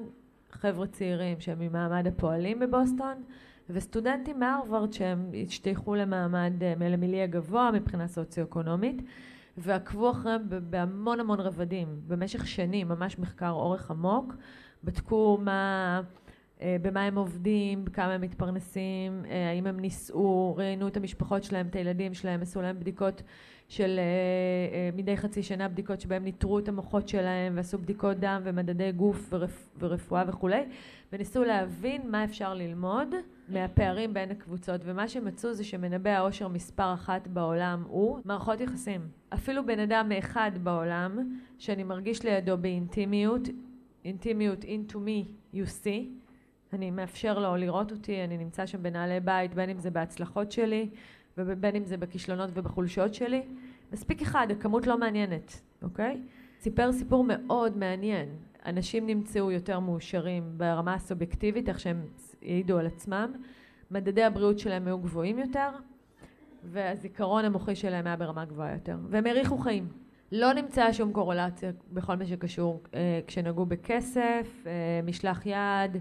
חבר'ה צעירים שהם ממעמד הפועלים בבוסטון, וסטודנטים מהרווארד שהם השתייכו למעמד, אה, למיליה גבוה מבחינה סוציו-אקונומית, ועקבו אחריהם בהמון המון רבדים, במשך שנים, ממש מחקר אורך עמוק, בדקו מה... אה, במה הם עובדים, כמה הם מתפרנסים, האם הם נישאו, ראיינו את המשפחות שלהם, את הילדים שלהם, עשו להם בדיקות של uh, מדי חצי שנה בדיקות שבהם ניטרו את המוחות שלהם ועשו בדיקות דם ומדדי גוף ורפ, ורפואה וכולי וניסו להבין מה אפשר ללמוד מהפערים בין הקבוצות ומה שמצאו זה שמנבא העושר מספר אחת בעולם הוא מערכות יחסים. אפילו בן אדם אחד בעולם שאני מרגיש לידו באינטימיות, אינטימיות into me you see, אני מאפשר לו לראות אותי, אני נמצא שם בנעלי בית בין אם זה בהצלחות שלי ובין אם זה בכישלונות ובחולשות שלי. מספיק אחד, הכמות לא מעניינת, אוקיי? סיפר סיפור מאוד מעניין. אנשים נמצאו יותר מאושרים ברמה הסובייקטיבית, איך שהם העידו על עצמם. מדדי הבריאות שלהם היו גבוהים יותר, והזיכרון המוחי שלהם היה ברמה גבוהה יותר. והם האריכו חיים. לא נמצאה שום קורולציה בכל מה שקשור אה, כשנגעו בכסף, אה, משלח יד,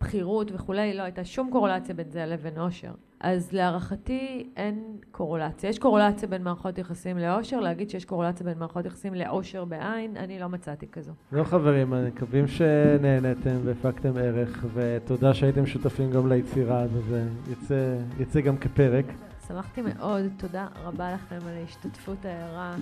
בכירות וכולי, לא הייתה שום קורולציה בין זה לבין עושר. אז להערכתי אין קורולציה. יש קורולציה בין מערכות יחסים לעושר, להגיד שיש קורולציה בין מערכות יחסים לעושר בעין, אני לא מצאתי כזו. לא חברים, מקווים שנהנתם והפקתם ערך, ותודה שהייתם שותפים גם ליצירה, וזה יצא, יצא גם כפרק. שמחתי מאוד, תודה רבה לכם על ההשתתפות הערה.